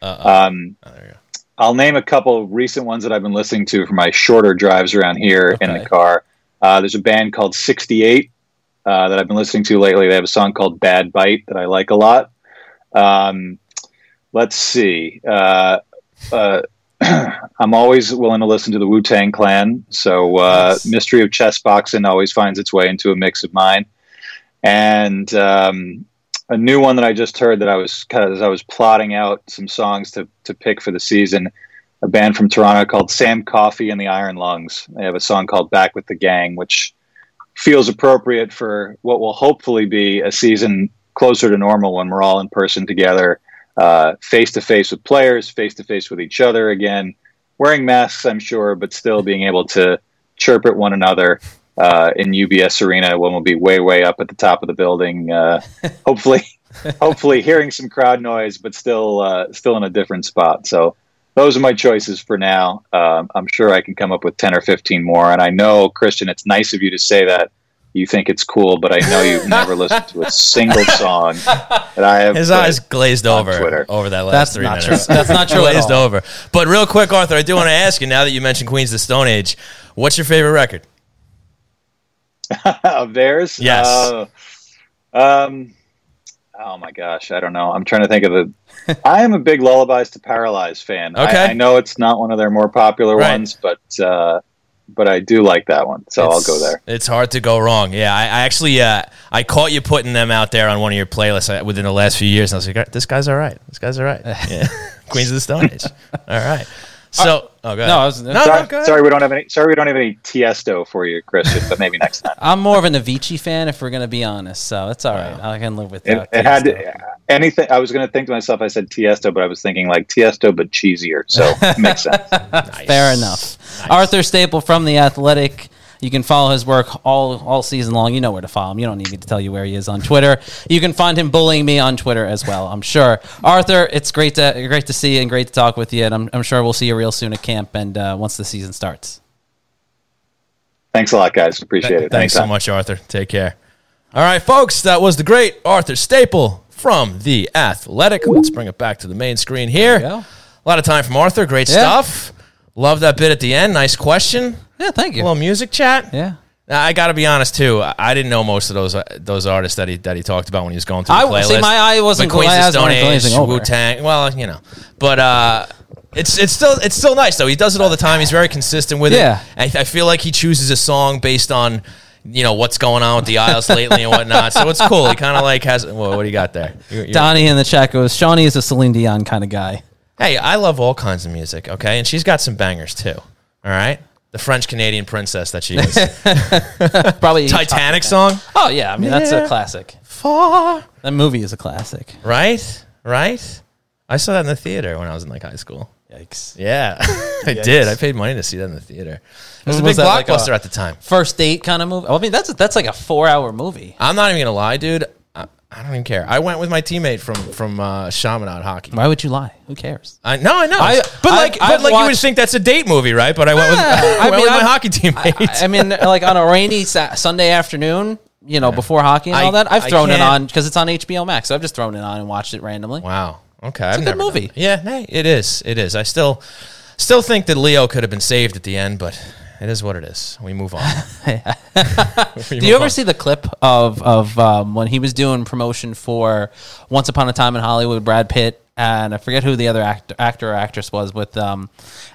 Um, Oh, there you go. I'll name a couple recent ones that I've been listening to for my shorter drives around here in the car. Uh, there's a band called 68 uh, that I've been listening to lately. They have a song called Bad Bite that I like a lot. Um, let's see. Uh, uh, [clears throat] I'm always willing to listen to the Wu Tang Clan. So uh, Nice. Mystery of Chess Boxing always finds its way into a mix of mine. And um, a new one that I just heard that I was kind of I was plotting out some songs to to pick for the season. A band from Toronto called Sam Coffey and the Iron Lungs. They have a song called Back with the Gang, which feels appropriate for what will hopefully be a season closer to normal when we're all in person together, face to face with players, face to face with each other again, wearing masks, I'm sure, but still being able to chirp at one another uh, in UBS Arena when we'll be way, way up at the top of the building. Uh, [laughs] hopefully, hopefully hearing some crowd noise, but still, uh, still in a different spot. So those are my choices for now. Um, I'm sure I can come up with 10 or 15 more. And I know, Christian, it's nice of you to say that. You think it's cool, but I know you've never [laughs] listened to a single song that I have. His eyes glazed over Twitter. over that last That's three not minutes. true. That's not true glazed over. But real quick, Arthur, I do want to ask you now that you mentioned Queens of the Stone Age, what's your favorite record? [laughs] of theirs. Yes. Uh, um. Oh my gosh, I don't know. I'm trying to think of the. [laughs] I am a big Lullabies to Paralyze fan. I- Okay. I, know it's not one of their more popular Right. ones, but uh, but I do like that one, so I'll go there. It's hard to go wrong. Yeah, I, I actually uh, I caught you putting them out there on one of your playlists uh, within the last few years, and I was like, this guy's all right. This guy's all right. [laughs] Yeah. Queens of the Stone Age. All right. So, oh, go ahead. No, I was- no, Sorry, no, go ahead. sorry, we don't have any. Sorry, we don't have any Tiesto for you, Christian. But maybe next time. [laughs] I'm more of an Avicii fan, if we're going to be honest. So it's all right. I can live with It, that. it had to, anything. I was going to think to myself. I said Tiesto, but I was thinking like Tiesto, but cheesier. So [laughs] makes sense. Fair enough. Arthur Staple from The Athletic. You can follow his work all all season long. You know where to follow him. You don't need me to tell you where he is on Twitter. You can find him bullying me on Twitter as well. I'm sure. Arthur, it's great to great to see you and great to talk with you. And I'm, I'm sure we'll see you real soon at camp and uh, once the season starts. Thanks a lot, guys. Appreciate it. Thanks so much, Arthur. Take care. All right, folks, that was the great Arthur Staple from The Athletic. Let's bring it back to the main screen here. A lot of time from Arthur. Great Yeah. stuff. Love that bit at the end. Nice question. Yeah, thank you. A you. little music chat. Yeah. Now, I got to be honest too. I- I didn't know most of those uh, those artists that he that he talked about when he was going through the I- playlist. see, my eye wasn't- But Queens my of Stone glazing Age. Wu Tang. Well, you know, but uh, it's it's still it's still nice though. He does it all the time. He's very consistent with Yeah. it. I, I feel like he chooses a song based on you know what's going on with the Isles lately and whatnot. So it's cool. He kind of like has. Well, what do you got there? You're- you're- Donnie in the chat goes, Shawnee is a Celine Dion kind of guy. Hey, I love all kinds of music. Okay, and she's got some bangers too. All right. The French Canadian princess that she is. [laughs] Probably Titanic song. Oh yeah, I mean that's a classic. Far That movie is a classic. Right? Right? I saw that in the theater when I was in like high school. Yikes. Yeah, [laughs] I did. I paid money to see that in the theater. It was a Was big that like blockbuster a- at the time. First date kind of movie. I mean, that's that's like a four hour movie. I'm not even gonna lie, dude. I, I don't even care. I went with my teammate from from uh, Chaminade Hockey. Why would you lie? Who cares? I no, I know, I- but like, I've but like, you would think that's a date movie, right? But I went with, Yeah, [laughs] I I went mean, with my hockey teammate. [laughs] I mean, like on a rainy sa- Sunday afternoon, you know, before hockey and I- all that, I've thrown it on because it's on HBO Max. So I've just thrown it on and watched it randomly. wow. Okay, I've a good done movie. Yeah, hey, it is. It is. I still still think that Leo could have been saved at the end, but it is what it is. We move on. [laughs] [laughs] We Do you ever on. see the clip of of um, when he was doing promotion for Once Upon a Time in Hollywood? Brad Pitt and I forget who the other actor, actor or actress was with um,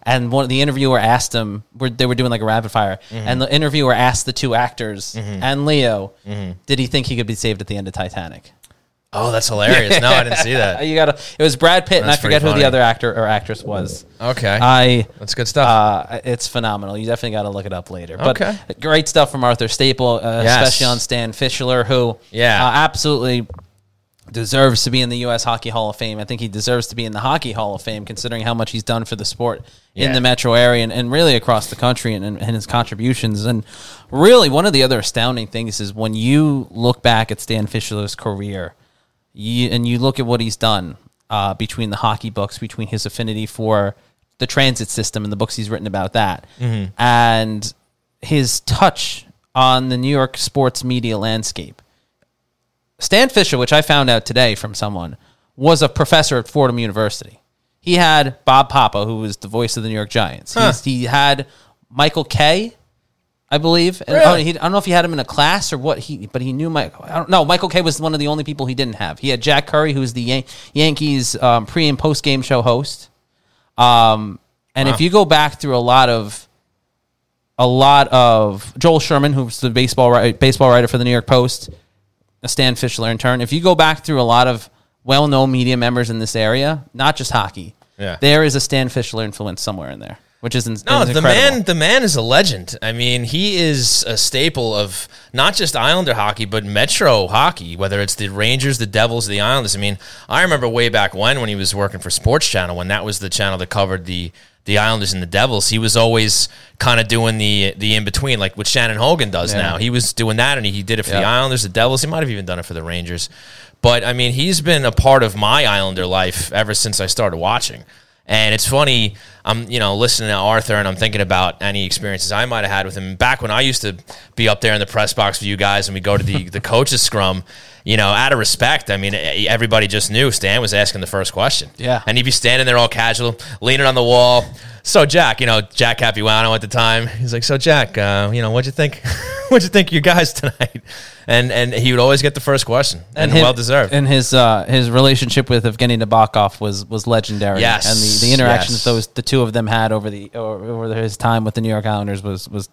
and one the interviewer asked him. Where they were doing like a rapid fire, Mm-hmm. and the interviewer asked the two actors and Leo, did he think he could be saved at the end of Titanic? Oh, that's hilarious. No, I didn't see that. [laughs] You gotta. It was Brad Pitt, and I forget pretty who the other actor or actress was. Okay, I that's good stuff. uh, it's phenomenal. You definitely got to look it up later. But Okay. great stuff from Arthur Staple, uh, Yes. especially on Stan Fischler, who Yeah. uh, absolutely deserves to be in the U.S. Hockey Hall of Fame. I think he deserves to be in the Hockey Hall of Fame, considering how much he's done for the sport in Yeah. the metro area and, and really across the country and, and, and his contributions. And really, one of the other astounding things is when you look back at Stan Fischler's career you, and you look at what he's done uh, between the hockey books, between his affinity for the transit system and the books he's written about that, and his touch on the New York sports media landscape. Stan Fischler, which I found out today from someone, was a professor at Fordham University. He had Bob Papa, who was the voice of the New York Giants. He's, he had Michael Kay, I believe. And, Really? oh, he, I don't know if he had him in a class or what he, but he knew Mike. I don't know. Michael Kay was one of the only people he didn't have. He had Jack Curry, who's the Yan- Yankees um, pre and post game show host. Um, and if you go back through a lot of a lot of Joel Sherman, who's the baseball writer, baseball writer for the New York Post, a Stan Fischler in turn. If you go back through a lot of well-known media members in this area, not just hockey, Yeah. there is a Stan Fischler influence somewhere in there, which is, in, No, is the man, the man is a legend. I mean, he is a staple of not just Islander hockey, but Metro hockey. Whether it's the Rangers, the Devils, the Islanders. I mean, I remember way back when, when he was working for Sports Channel, when that was the channel that covered the the Islanders and the Devils. He was always kind of doing the the in between, like what Shannon Hogan does Yeah. now. He was doing that, and he, he did it for the Islanders, the Devils. He might have even done it for the Rangers. But I mean, he's been a part of my Islander life ever since I started watching. And it's funny, I'm you know listening to Arthur, and I'm thinking about any experiences I might have had with him back when I used to be up there in the press box with you guys, and we go to the the coaches scrum. You know, out of respect, I mean, everybody just knew Stan was asking the first question. Yeah. and he'd be standing there all casual, leaning on the wall. So Jack, you know Jack Capuano at the time, he's like, "So Jack, uh, you know, what'd you think? [laughs] what'd you think of you guys tonight?" And and he would always get the first question, and, him- well deserved. And his uh, his relationship with Evgeny Nabokov was was legendary. Yes, and the, the interactions yes. those the two of them had over the over, over his time with the New York Islanders was was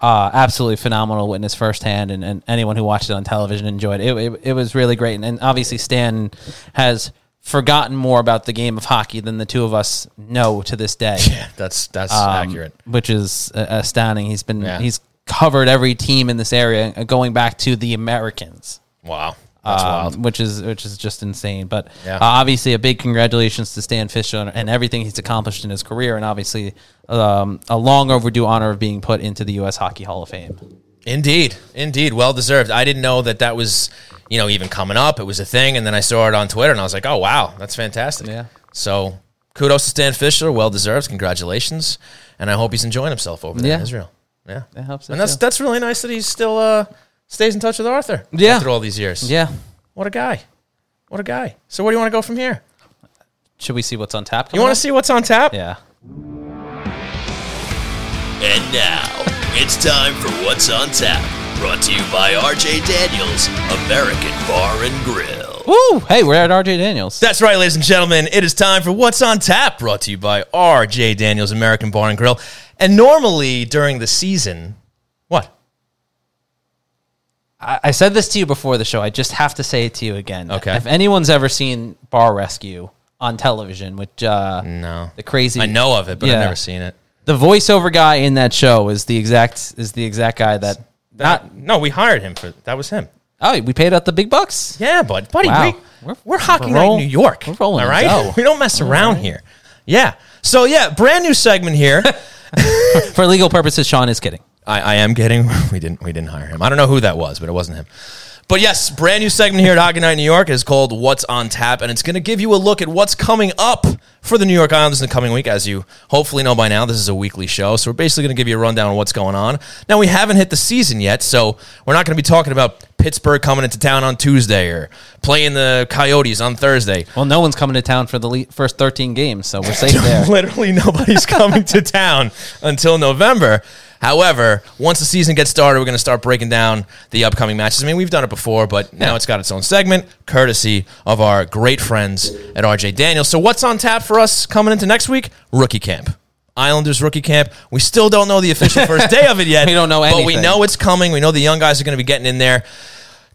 uh, absolutely phenomenal. Witness firsthand, and, and anyone who watched it on television enjoyed it. It, it, it was really great, and, and obviously Stan has forgotten more about the game of hockey than the two of us know to this day. [laughs] yeah, that's that's um, accurate. which is uh, astounding. He's been Yeah. he's covered every team in this area, uh, going back to the Americans Wow, that's um, wild. which is which is just insane. But Yeah. uh, obviously, a big congratulations to Stan Fischler and everything he's accomplished in his career, and obviously um, a long overdue honor of being put into the U.S. Hockey Hall of Fame. Indeed, indeed, well deserved. I didn't know that that was, you know, even coming up. It was a thing, and then I saw it on Twitter, and I was like, "Oh wow, that's fantastic!" Yeah. So, kudos to Stan Fischler. Well deserved. Congratulations, and I hope he's enjoying himself over there Yeah. in Israel. Yeah, I helps. and that's too. that's really nice that he still uh, stays in touch with Arthur. Yeah. after all these years. Yeah. what a guy, what a guy. So, where do you want to go from here? Should we see what's on tap? You want to see what's on tap? Yeah. And now, it's time for What's on Tap, brought to you by RJ Daniels, American Bar and Grill. Woo! Hey, we're at RJ Daniels. That's right, ladies and gentlemen. It is time for What's on Tap, brought to you by RJ Daniels American Bar and Grill. And normally during the season, what? I, I said this to you before the show. I just have to say it to you again. Okay. If anyone's ever seen Bar Rescue on television, which uh, No. the crazy I know of it, but Yeah. I've never seen it. The voiceover guy in that show is the exact is the exact guy that not no, we hired him for that was him. Oh, we paid out the big bucks. Yeah, bud, buddy, Wow. we, We're- we're, hockey we're night roll- New York. we're rolling all in right. dough. [laughs] We don't mess around here. Yeah. So yeah, brand new segment here. [laughs] For legal purposes, Sean is kidding. I, I am kidding. [laughs] We didn't we didn't hire him. I don't know who that was, but it wasn't him. But yes, brand new segment here at Hockey Night New York is called What's on Tap, and it's going to give you a look at what's coming up for the New York Islanders in the coming week. As you hopefully know by now, this is a weekly show, so we're basically going to give you a rundown on what's going on. Now we haven't hit the season yet, so we're not going to be talking about Pittsburgh coming into town on Tuesday or playing the Coyotes on Thursday. Well, no one's coming to town for the le- first 13 games, so we're safe [laughs] there. Literally nobody's coming to town until November. However, once the season gets started, we're going to start breaking down the upcoming matches. I mean, we've done it before, but now it's got its own segment, courtesy of our great friends at RJ Daniels. So, what's on tap for us coming into next week? Rookie camp. Islanders rookie camp. We still don't know the official first day of it yet. [laughs] We don't know anything. But we know it's coming. We know the young guys are going to be getting in there.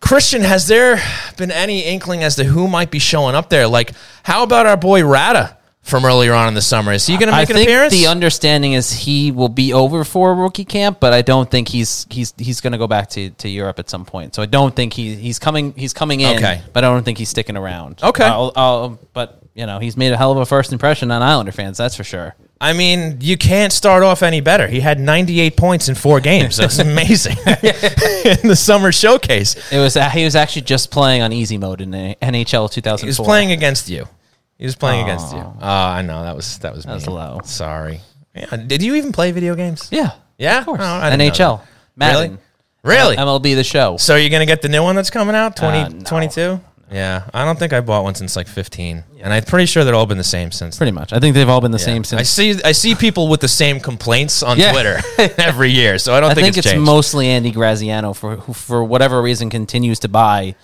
Christian, has there been any inkling as to who might be showing up there? Like, how about our boy Rada from earlier on in the summer? Is he going to I make an think appearance? the understanding is he will be over for rookie camp, but I don't think he's he's he's going to go back to, to Europe at some point. So I don't think he he's coming he's coming in, Okay. but I don't think he's sticking around. Okay. I'll, I'll, but you know he's made a hell of a first impression on Islander fans, that's for sure. I mean, you can't start off any better. He had 98 points in four games. That's [laughs] amazing [laughs] in the summer showcase. It was uh, he was actually just playing on easy mode in the NHL 2004. He was playing against you. He was playing against you. Oh, I know that was that was That was mean. low. Sorry. Yeah. Did you even play video games? Yeah, Yeah? of course. Oh, I didn't know NHL. Madden, Really? MLB the Show. So you're gonna get the new one that's coming out, 20, Uh, no. 22? Yeah, I don't think I bought one since like 15, and I'm pretty sure they've all been the same since. Pretty much. I think they've all been the same I since. see. I see people with the same complaints on Yeah. Twitter [laughs] [laughs] every year, so I don't I think, it's changed. mostly Andy Graziano for who, for whatever reason, continues to buy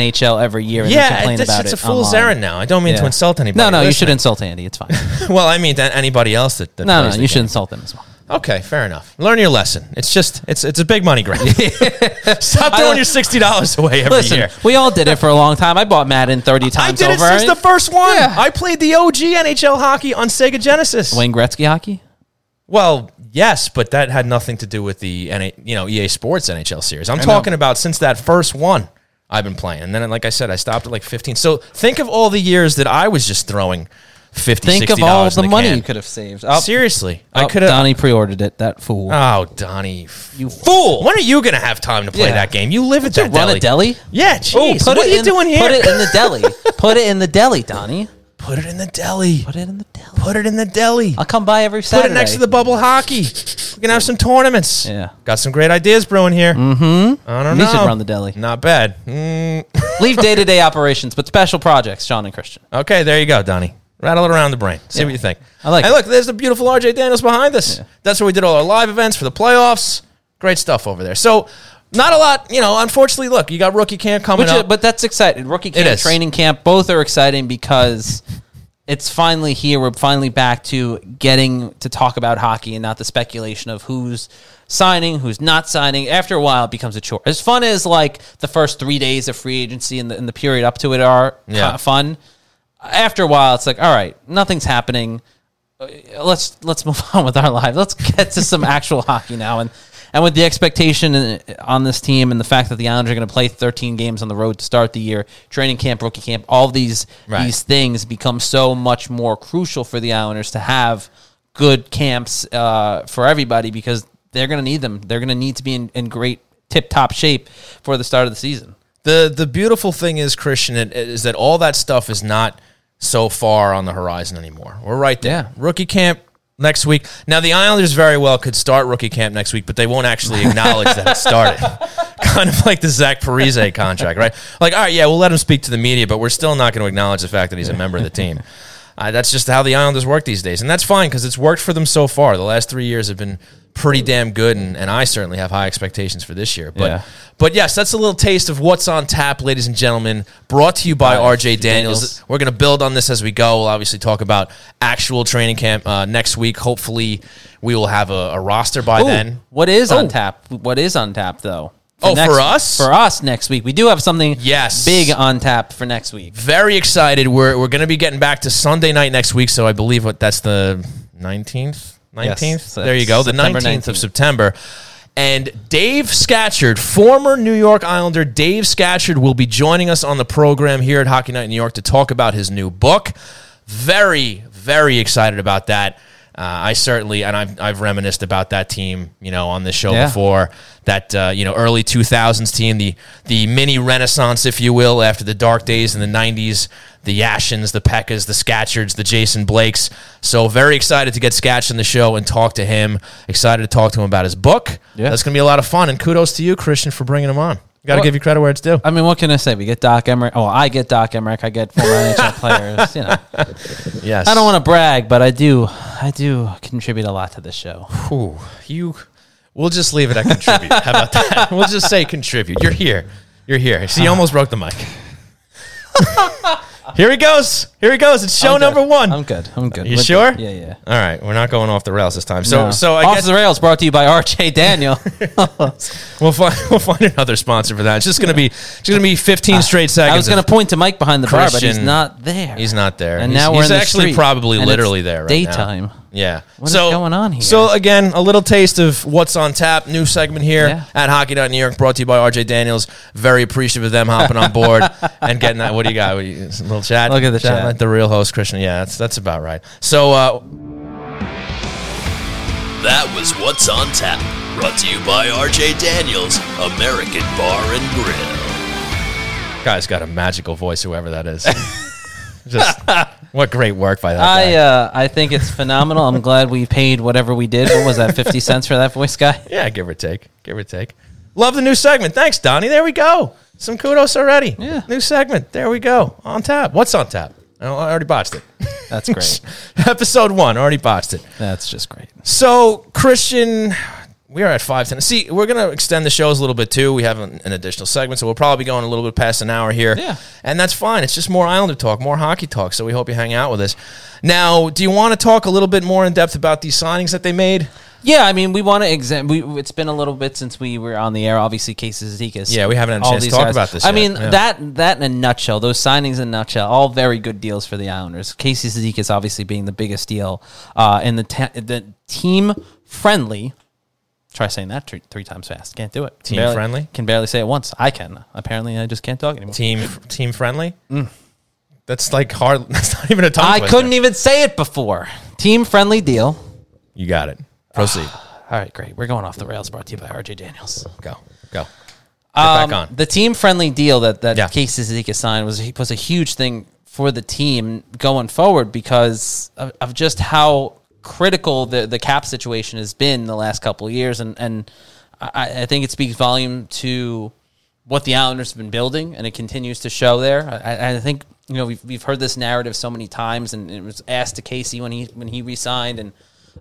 NHL every year and yeah, complain it's, about it's it. a fool's online. errand now. I don't mean to insult anybody. No, no, you should insult Andy. It's fine. [laughs] Well, I mean anybody else that, that no, no, you should insult them as well. Okay, fair enough. Learn your lesson. It's just it's it's a big money grab. [laughs] [laughs] Stop throwing your sixty dollars away every Listen, year. we all did it for a long time. I bought Madden thirty times. I did it over. since the first one. Yeah. I played the OG NHL hockey on Sega Genesis. Wayne Gretzky hockey. Well, yes, but that had nothing to do with the you know EA Sports NHL series. I'm talking about since that first one I've been playing, and then like I said, I stopped at like 15. So think of all the years that I was just throwing 50 Think of $60 all in the, money can. you could have saved. Oh, Seriously, oh, I could have. Donnie pre-ordered it. That fool. Oh, Donnie, you fool! When are you gonna have time to play Yeah. that game? You live at You that run deli. a deli. Yeah, Oh, jeez. put what are you in, doing here? Put it in the deli. [laughs] put it in the deli, Donnie. Put it in the deli. Put it in the deli. Put it in the deli. I'll come by every Saturday. Put it next to the bubble hockey. We can have some tournaments. Yeah. Got some great ideas brewing here. Mm-hmm. I don't We know. should run the deli. Not bad. Mm. Leave [laughs] day-to-day operations, but special projects, Sean and Christian. Okay, there you go, Donnie. Rattle it around the brain. See what you think. I like Hey, it. look, there's the beautiful RJ Daniels behind us. That's where we did all our live events for the playoffs. Great stuff over there. So, not a lot, you know, unfortunately, look, you got rookie camp coming Which, up. but that's exciting. Rookie camp, training camp, both are exciting because it's finally here. We're finally back to getting to talk about hockey and not the speculation of who's signing, who's not signing. After a while, it becomes a chore. As fun as like the first three days of free agency and the, and the period up to it are Yeah. fun. After a while, it's like, all right, nothing's happening. Uh, Let's let's move [laughs] on with our lives. Let's get to some actual hockey now. And and with the expectation on this team and the fact that the Islanders are going to play 13 games on the road to start the year, training camp, rookie camp, all these Right. these things become so much more crucial for the Islanders to have good camps uh, for everybody because they're going to need them. They're going to need to be in, in great tip top shape for the start of the season. the the beautiful thing is, Christian, is that all that stuff is not so far on the horizon anymore. We're right there. Yeah. Rookie camp next week. Now, the Islanders very well could start rookie camp next week, but they won't actually acknowledge that it started. [laughs] kind of like the Zach Parise contract, right? Like, all right, yeah, we'll let him speak to the media, but we're still not going to acknowledge the fact that he's a member of the team. Uh, that's just how the Islanders work these days. And that's fine because it's worked for them so far. The last three years have been pretty damn good, and, and I certainly have high expectations for this year. But Yeah. but yes, that's a little taste of what's on tap, ladies and gentlemen. Brought to you by By RJ Daniels. Daniels. We're going to build on this as we go. We'll obviously talk about actual training camp uh, next week. Hopefully, we will have a, a roster by Ooh, then. What is Oh. on tap? What is on tap though? Oh, next- for us? For us next week, we do have something Yes. big on tap for next week. Very excited. We're, we're going to be getting back to Sunday night next week. So I believe what that's the 19th? 19th? Yes, there you go. The September 19th, of September. And Dave Scatchard, former New York Islander Dave Scatchard, will be joining us on the program here at Hockey Night in New York to talk about his new book. Very, very excited about that. Uh, I certainly, and I've, I've reminisced about that team, you know, on this show Yeah. before. That uh, you know, early two thousands team, the the mini renaissance, if you will, after the dark days in the nineties. The Yashins, the Pekkas, the Scatchards, the Jason Blakes. So very excited to get Scatch on the show and talk to him. Excited to talk to him about his book. Yeah. That's going to be a lot of fun. And kudos to you, Christian, for bringing him on. Got to Well- give you credit where it's due. I mean, what can I say? We get Doc Emrick. Oh, I get Doc Emrick. I get former NHL [laughs] players. You know, yes. I don't want to brag, but I do. I do contribute a lot to this show. Ooh, you. We'll just leave it at contribute. How about that? [laughs] We'll just say contribute. You're here. You're here. See, you almost broke the mic. [laughs] here he goes. Here he goes. It's show I'm good. number one. I'm good. I'm good. You We're sure? good. Yeah, yeah. All right, we're not going off the rails this time. So, No. so I off guess the rails brought to you by RJ Daniel. [laughs] we'll find [laughs] we'll find another sponsor for that. It's just gonna be it's gonna be 15 ah, straight seconds. I was going to of- point to Mike behind the bar, but he's Christian- not there. He's not there. And He's- now we're he's in the actually street, probably and literally it's there. Right now. daytime. Yeah. What is so, going on here? So again, a little taste of what's on tap. New segment here Yeah. at Hockey New York, brought to you by RJ Daniels. Very appreciative of them hopping on board [laughs] and getting that. What do you got? What do you, a little chat. Look at the chat. Like the real host, Christian. Yeah, that's that's about right. So uh, That was What's on Tap, brought to you by RJ Daniels, American Bar and Grill. guy's got a magical voice, whoever that is. [laughs] Just what great work by that I guy. uh, I think it's phenomenal. I'm glad we paid whatever we did. What was that? Fifty cents for that voice guy? yeah, give or take, give or take. Love the new segment. Thanks, Donnie. There we go. Some kudos already. Yeah. New segment. There we go. On tap. What's on tap? I already botched it. That's great. [laughs] Episode one, already botched it. That's just great. So, Christian, we are at 510. See, we're going to extend the shows a little bit too. We have an, an additional segment, so we'll probably be going a little bit past an hour here. Yeah. And that's fine. It's just more Islander talk, more hockey talk. So, we hope you hang out with us. Now, do you want to talk a little bit more in depth about these signings that they made? Yeah, I mean, we want to exam. We, it's been a little bit since we were on the air. Obviously, Casey Cizikas. Yeah, we haven't had a chance to talk about this I yet. mean, Yeah. that that in a nutshell, those signings in a nutshell, all very good deals for the Islanders. Casey Cizikas obviously being the biggest deal, uh, and the ta- the team friendly. Try saying that three, three times fast. Can't do it. Team barely- friendly? Can barely say it once. I can. Apparently, I just can't talk anymore. Team team friendly? That's like hard. [laughs] That's not even a tongue Mm. I twister. couldn't even say it before. Team friendly deal. You got it. Proceed. [sighs] All right, great. We're going off the rails. Brought to you by RJ Daniels. go. Go. Get Um, back on. The team friendly deal that that Yeah. Casey Cizikas signed was was a huge thing for the team going forward because of, of just how critical the the cap situation has been the last couple of years, and and I, I think it speaks volume to what the Islanders have been building, and it continues to show there. I, I think you know we've we've heard this narrative so many times, and it was asked to Casey when he when he resigned, and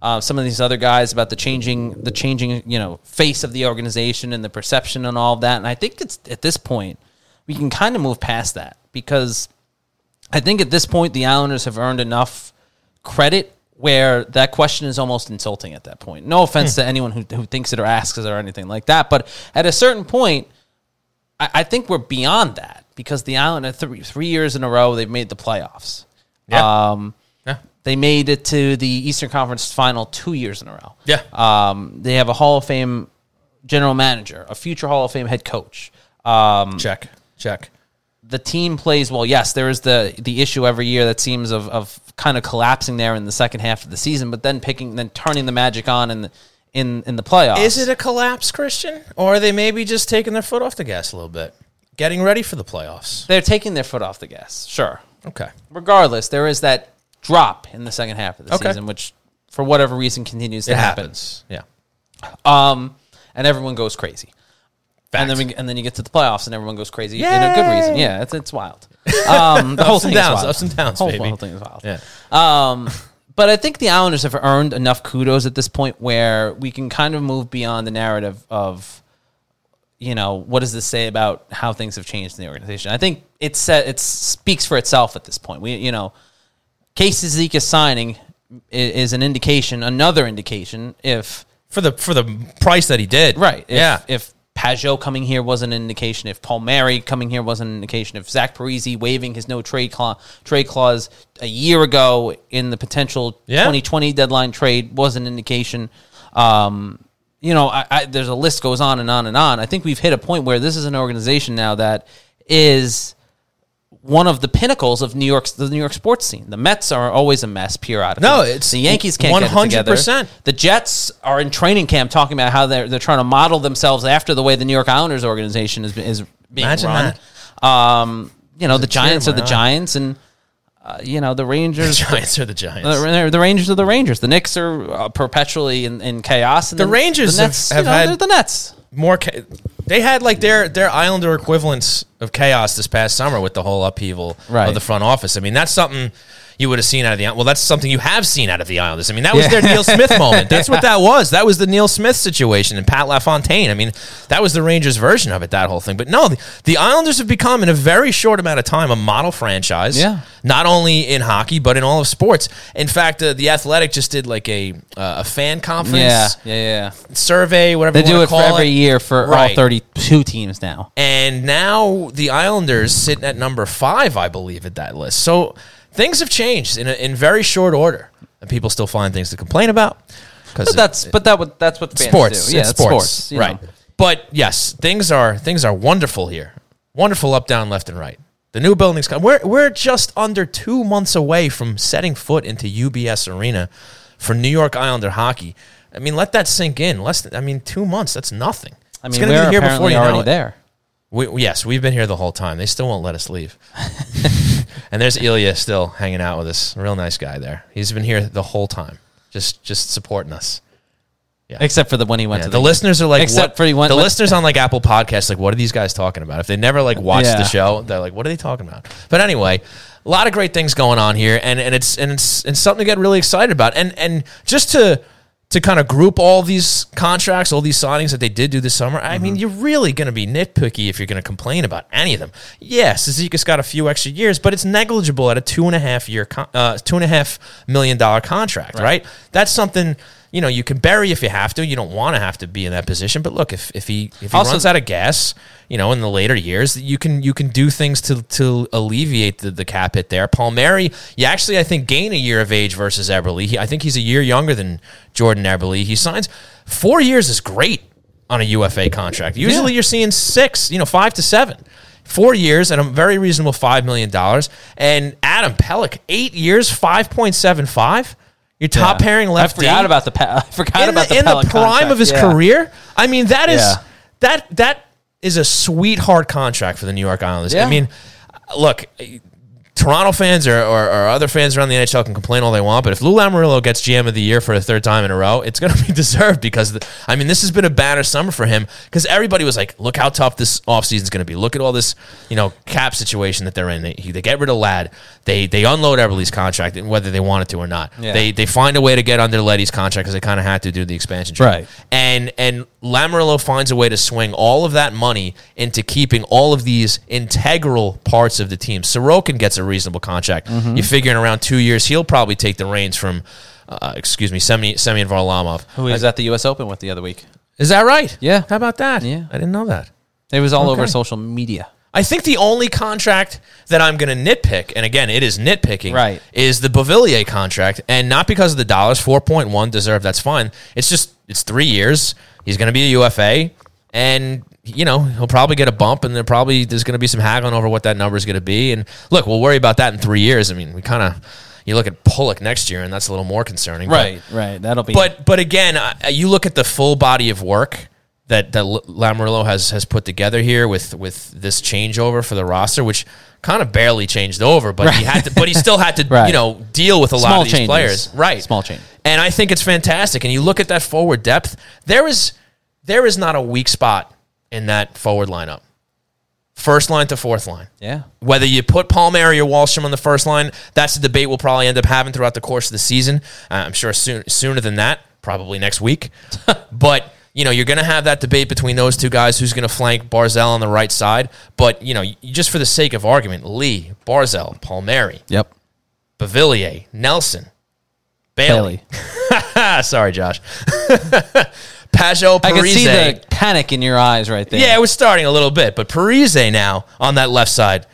uh, some of these other guys about the changing the changing you know face of the organization and the perception and all of that. And I think it's at this point we can kind of move past that because I think at this point the Islanders have earned enough credit where that question is almost insulting at that point. No offense to anyone who, who thinks it or asks it or anything like that, but at a certain point, I, I think we're beyond that because the Islanders three three years in a row they've made the playoffs. Yeah. Um, Yeah. they made it to the Eastern Conference Final two years in a row. Yeah. Um, they have a Hall of Fame general manager, a future Hall of Fame head coach. Um, Check. Check. The team plays well. Yes, there is the the issue every year that seems of, of kind of collapsing there in the second half of the season, but then picking then turning the magic on in the in in the playoffs. Is it a collapse, Christian? Or are they maybe just taking their foot off the gas a little bit? Getting ready for the playoffs. They're taking their foot off the gas. Sure. Okay. Regardless, there is that drop in the second half of the Okay. season, which for whatever reason continues to It happen. happens. Yeah. Um, and everyone goes crazy. And then, we, and then you get to the playoffs, and everyone goes crazy in a good reason. Yeah, it's, it's wild. Um, [laughs] the whole Ups and thing is downs, wild. ups and downs, whole, baby. whole thing is wild. Yeah. Um, [laughs] but I think the Islanders have earned enough kudos at this point where we can kind of move beyond the narrative of, you know, what does this say about how things have changed in the organization? I think it's set, it speaks for itself at this point. We, you know, Casey Cizikas signing i- is an indication, another indication if For the for the price that he did. Right. If, yeah. If Pageau coming here was an indication, if Paul Palmieri coming here was an indication, if Zach Parise waiving his no trade clause, trade clause a year ago in the potential Yeah. 2020 deadline trade was an indication, um, you know, I, I, there's a list goes on and on and on. I think we've hit a point where this is an organization now that is one of the pinnacles of New York's the New York sports scene. The Mets are always a mess periodically. No, it's the Yankees can't get it together. 100%. The Jets are in training camp talking about how they're they're trying to model themselves after the way the New York Islanders organization is is being Imagine run. Um, you know, the Giants are the. Giants, and uh, you know the Rangers. The Giants are the Giants. The, the Rangers are the Rangers. The Knicks are uh, perpetually in, in chaos. And The then Rangers the have- Nets, have you know, had- the Nets. More cha- they had like their their islander equivalents of chaos this past summer with the whole upheaval Right. of the front office i mean that's something you would have seen out of the Island. well that's something you have seen out of the islanders i mean that was their neil smith [laughs] moment that's what that was that was the neil smith situation and pat lafontaine i mean that was the rangers version of it that whole thing but no the, the islanders have become in a very short amount of time a model franchise Yeah. not only in hockey but in all of sports in fact uh, the athletic just did like a uh, a fan conference Yeah, yeah, yeah. survey whatever They do it for every year for all 32 teams now. And now the Islanders sitting at number five, I believe, at that list. So things have changed in, a, in very short order. And people still find things to complain about. Because But that's but that would that's what fans sports. do. Yeah, it's sports. right. know. But yes, things are things are wonderful here. Wonderful up, down, left, and right. The new buildings come. We're we're just under two months away from setting foot into UBS Arena for New York Islander hockey. I mean, let that sink in. Less than, I mean, two months. That's nothing. I mean, It's gonna we're be here before you know already it. there. We, yes, we've been here the whole time. They still won't let us leave. [laughs] and there's Ilya still hanging out with us. Real nice guy there. He's been here the whole time, just just supporting us. Yeah. Except for the when he went Yeah, to the, listeners are like, Except what, for he went the with- listeners on like Apple Podcasts, like, what are these guys talking about? If they never like watched Yeah. the show, they're like, what are they talking about? But anyway, a lot of great things going on here, and, and it's and it's and something to get really excited about. And and just to to kind of group all these contracts, all these signings that they did do this summer, I Mm-hmm. mean, you're really going to be nitpicky if you're going to complain about any of them. Yes, Zeka's got a few extra years, but it's negligible at a two and a half year, con- uh, two and a half million dollar contract, right? That's something you know you can bury if you have to. You don't want to have to be in that position, but look, if if he if he Also- runs out of gas, you know, in the later years, you can you can do things to to alleviate the, the cap hit there. Palmieri, you actually I think gain a year of age versus Eberle. He, I think he's a year younger than Jordan Eberle. He signs four years is great on a UFA contract. Usually you're seeing six, you know, five to seven. Four years and a very reasonable five million dollars. And Adam Pelech, eight years, five point seven five. Your top Yeah. pairing left. I forgot about the pa- I forgot in about the, the, in the prime contract. of his Yeah. career. I mean, that is Yeah. that that is a sweetheart contract for the New York Islanders. I mean, look, Toronto fans or, or, or other fans around the NHL can complain all they want, but if Lou Lamoriello gets GM of the year for a third time in a row, it's going [laughs] to be deserved because, the, I mean, this has been a banner summer for him because everybody was like, look how tough this offseason is going to be. Look at all this, you know, cap situation that they're in. They, they get rid of Ladd. They they unload Eberle's contract, whether they wanted to or not. Yeah. They they find a way to get under Leddy's contract because they kind of had to do the expansion trade. Right. And and Lamoriello finds a way to swing all of that money into keeping all of these integral parts of the team. Sorokin gets a reasonable contract. Mm-hmm. You figure in around two years he'll probably take the reins from, uh, excuse me, Semi Semyon Varlamov. Who was at the U.S. Open with the other week? Is that right? Yeah. How about that? Yeah. I didn't know that. It was all over social media. I think the only contract that I'm going to nitpick, and again, it is nitpicking, Right. is the Beauvillier contract, and not because of the dollars. Four point one deserved. That's fine. It's just it's three years. He's going to be a UFA, and you know he'll probably get a bump, and there probably there's going to be some haggling over what that number is going to be. And look, we'll worry about that in three years. I mean, we kind of you look at Pulock next year, and that's a little more concerning. but- right. That'll be. but but again, uh, you look at the full body of work that that L- Lamoriello has has put together here with with this changeover for the roster, which kind of barely changed over, but he had to, but he still had to [laughs] Right. you know deal with a lot of these changes. players, right? Small change. and I think it's fantastic. And you look at that forward depth, there is there is not a weak spot in that forward lineup, first line to fourth line. yeah. Whether you put Palmieri or Wahlstrom on the first line, that's a debate we'll probably end up having throughout the course of the season. Uh, I'm sure soon, sooner than that, probably next week. [laughs] but you know, you're going to have that debate between those two guys. Who's going to flank Barzal on the right side? But you know, just for the sake of argument, Lee, Barzal, Palmieri, Yep. Beauvillier, Nelson, Bailey. Bailey. [laughs] Sorry, Josh. [laughs] Pageau, I can see the panic in your eyes right there. Yeah, it was starting a little bit, but Parise now on that left side,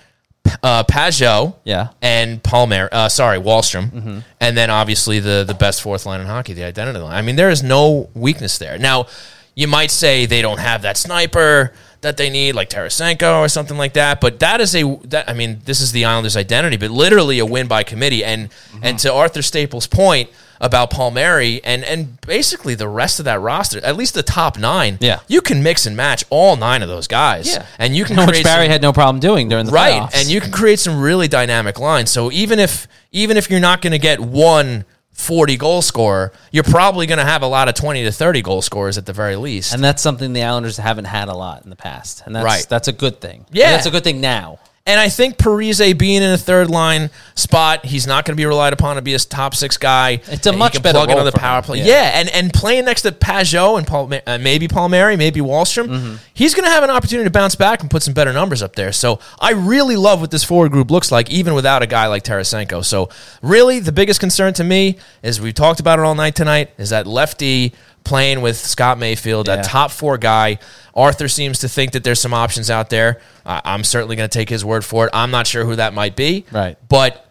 uh, Pageau, Yeah. and Palmer, uh, sorry, Wahlstrom, and then obviously the the best fourth line in hockey, the identity line. I mean, there is no weakness there. Now, you might say they don't have that sniper that they need, like Tarasenko or something like that. But that is a that I mean, this is the Islanders' identity, but literally a win by committee. And Mm-hmm. and to Arthur Staple's point about Palmieri and and basically the rest of that roster, at least the top nine, Yeah. you can mix and match all nine of those guys. Yeah. and you [laughs] can Which create Barry some- had no problem doing during the right playoffs. and you can create some really dynamic lines so even if even if you're not going to get one 40 goal scorer you're probably going to have a lot of 20 to 30 goal scorers at the very least and that's something the Islanders haven't had a lot in the past, and that's Right. that's a good thing. Yeah. And that's a good thing now. And I think Parise being in a third line spot, he's not going to be relied upon to be a top six guy. It's a He much better plug role the for power play. Yeah. Yeah. and and playing next to Pageau and Paul, uh, maybe Palmieri, maybe Wahlstrom, Mm-hmm. he's going to have an opportunity to bounce back and put some better numbers up there. So I really love what this forward group looks like, even without a guy like Tarasenko. So really, the biggest concern to me is we talked about it all night tonight is that lefty playing with Scott Mayfield, Yeah. that top four guy. Arthur seems to think that there's some options out there. I I'm certainly going to take his word for it. I'm not sure who that might be. Right. But,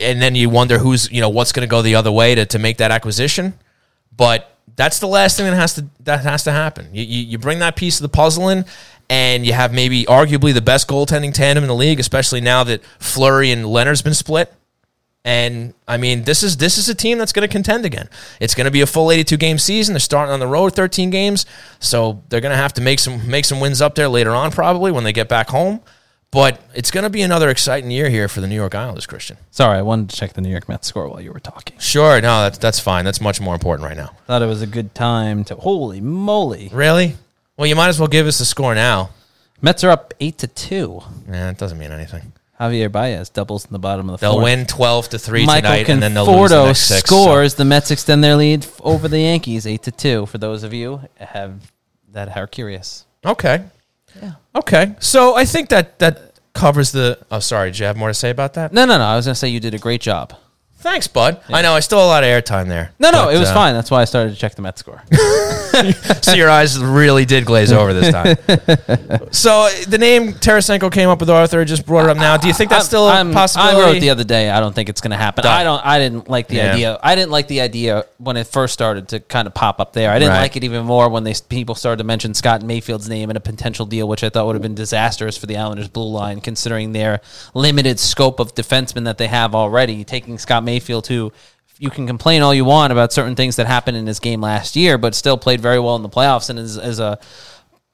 and then you wonder who's, you know, what's going to go the other way to, to make that acquisition. But that's the last thing that has to that has to happen. You, you, you bring that piece of the puzzle in, and you have maybe arguably the best goaltending tandem in the league, especially now that Fleury and Lehner's been split. And I mean, this is this is a team that's going to contend again. It's going to be a full 82 game season. They're starting on the road 13 games, so they're going to have to make some make some wins up there later on, probably when they get back home. But it's going to be another exciting year here for the New York Islanders, Christian. Sorry, I wanted to check the New York Mets score while you were talking. Sure, no, that's that's fine. That's much more important right now. Thought it was a good time to. Holy moly! Really? Well, you might as well give us the score now. Mets are up eight to two. Yeah, it doesn't mean anything. Javier Baez doubles in the bottom of the They'll fourth. win 12 to 3 Michael tonight and then they'll lose the Conforto next six. so- scores. The Mets extend their lead over the Yankees, eight to two. For those of you have that are curious, Okay. Yeah. Okay. So I think that that covers the Oh, sorry. Did you have more to say about that? no, no, no. I was gonna say you did a great job. Thanks, bud. I know I stole a lot of airtime there. No, no, But, it was uh, fine. That's why I started to check the Mets score. [laughs] So your eyes really did glaze over this time. [laughs] so uh, the name Tarasenko came up with Arthur. Just brought it up now. Do you think that's I'm- still a I'm- possibility? I wrote the other day. I don't think it's going to happen. Done. I don't. I didn't like the Yeah. idea. I didn't like the idea when it first started to kind of pop up there. I didn't Right. like it even more when they people started to mention Scott Mayfield's name in a potential deal, which I thought would have been disastrous for the Islanders' blue line, considering their limited scope of defensemen that they have already. Taking Scott Mayfield, who you can complain all you want about certain things that happened in his game last year, but still played very well in the playoffs and is, is a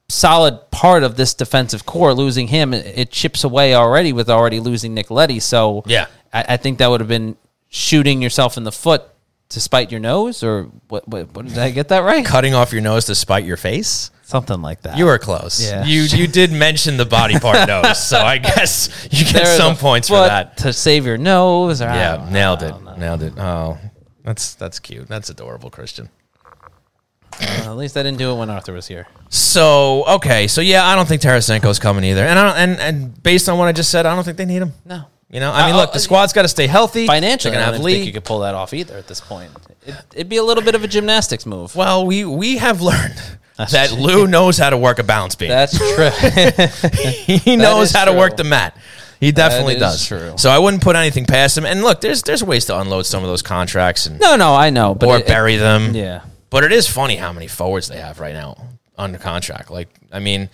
solid part of this defensive core. Losing him, it, it chips away already with already losing Nick Leddy. So Yeah. I, I think that would have been shooting yourself in the foot to spite your nose, or what? What, what did I get that right? Cutting off your nose to spite your face? Something like that. You were close. Yeah. You you did mention the body part nose, [laughs] so I guess you get There's some a points for foot that. to save your nose. Or I Yeah, don't- nailed I it. don't know. Nailed it. Oh, that's that's cute. That's adorable, Christian. Well, at least I didn't do it when Arthur was here. So okay, so yeah, I don't think Tarasenko's coming either, and I don't, and and based on what I just said, I don't think they need him. No. You know, I mean, Uh, look, the squad's got to stay healthy. Financially, they're I gonna don't have think you Lee. could pull that off either at this point. It, it'd be a little bit of a gymnastics move. Well, we we have learned [laughs] that Lou knows how to work a balance beam. That's [laughs] true. he [laughs] knows how to work the mat. He definitely does. true. So I wouldn't put anything past him. And look, there's there's ways to unload some of those contracts and no, no, I know, but or it- it- bury them. yeah. But it is funny how many forwards they have right now under contract. Like, I mean,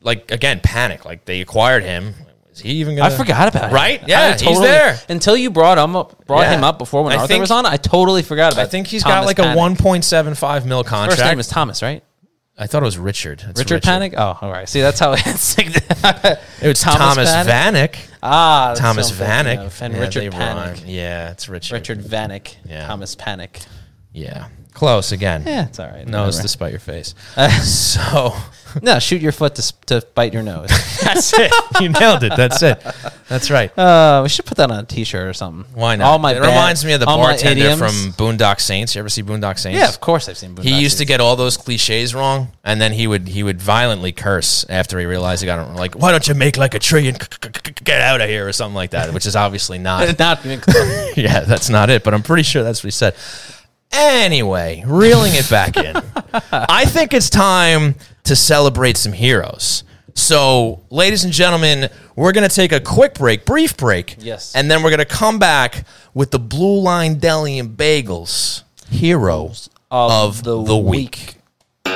like again, Panik. Like they acquired him. Is he even? Gonna, I forgot about it. Right? Yeah, he's there. Until you brought him up, brought Yeah. him up before when I Arthur think- was on. I totally forgot about. It. I think he's Thomas got like a 1.75 mil contract. First name is Thomas, right? I thought it was Richard. It's Richard, Panik. Oh, all right. See, that's how [laughs] it's. It's Thomas, Vanek. Ah, that's Thomas what I'm thinking Vanek. of. and Yeah, Richard Panik. rhyme. Yeah, it's Richard. Richard Vanek. Yeah. Thomas Panik. Yeah. Close again. Yeah, it's all right. Nose whatever. to your face. [laughs] so No, shoot your foot to, to bite your nose. [laughs] that's it. You nailed it. That's it. That's right. uh, we should put that on a T-shirt or something. Why not? All my it bad- reminds me of the bartender from Boondock Saints. You ever see Boondock Saints? Yeah, of course I've seen. Boondock he used to get all those cliches wrong, and then he would he would violently curse after he realized he got it. Like, why don't you make like a tree and c- c- c- get out of here or something like that? Which is obviously not. [laughs] not [laughs] yeah, that's not it. But I'm pretty sure that's what he said. Anyway, reeling it back in, I think it's time to celebrate some heroes. So, ladies and gentlemen, we're going to take a quick break, brief break. Yes. And then we're going to come back with the Blue Line Deli and Bagels Heroes Of of, the the, week. week.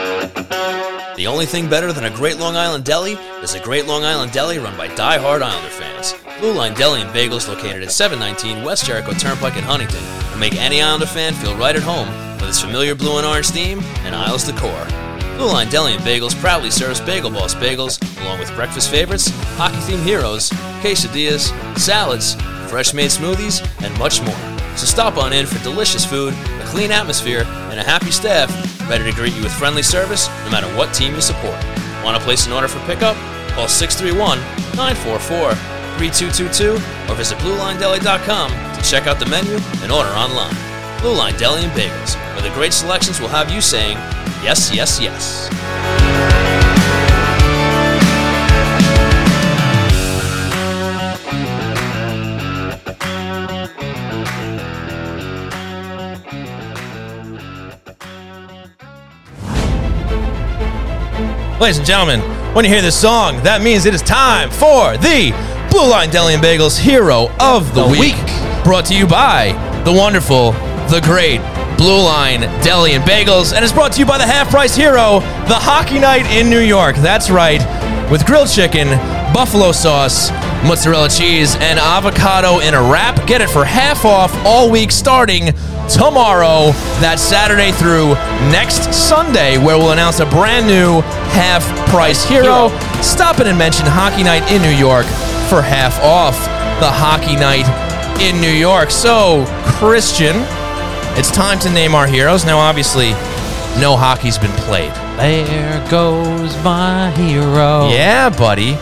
The only thing better than a great Long Island deli is a great Long Island deli run by die-hard Islander fans. Blue Line Deli and Bagels located at 719 West Jericho Turnpike in Huntington will make any Islander fan feel right at home with its familiar blue and orange theme and Isles decor. Blue Line Deli and Bagels proudly serves Bagel Boss bagels along with breakfast favorites, hockey-themed heroes, quesadillas, salads, fresh-made smoothies, and much more. So stop on in for delicious food, a clean atmosphere, and a happy staff ready to greet you with friendly service no matter what team you support. Want to place an order for pickup? Call 631-944-3222 or visit BlueLineDeli.com to check out the menu and order online. Blue Line Deli and Bagels, where the great selections will have you saying, yes, yes, yes. Ladies and gentlemen, when you hear this song, that means it is time for the Blue Line Deli and Bagels Hero of the, The week. Week. Brought to you by the wonderful, the great Blue Line Deli and Bagels, and is brought to you by the half price hero, the Hockey Night in New York. That's right, with grilled chicken, buffalo sauce, mozzarella cheese, and avocado in a wrap. Get it for half off all week starting tomorrow. That's Saturday through next Sunday, where we'll announce a brand new half price hero. Stop in and mention Hockey Night in New York for half off the Hockey Night in New York. So, Christian, it's time to name our heroes. Now, obviously, no hockey's been played. There goes my hero. Yeah, buddy.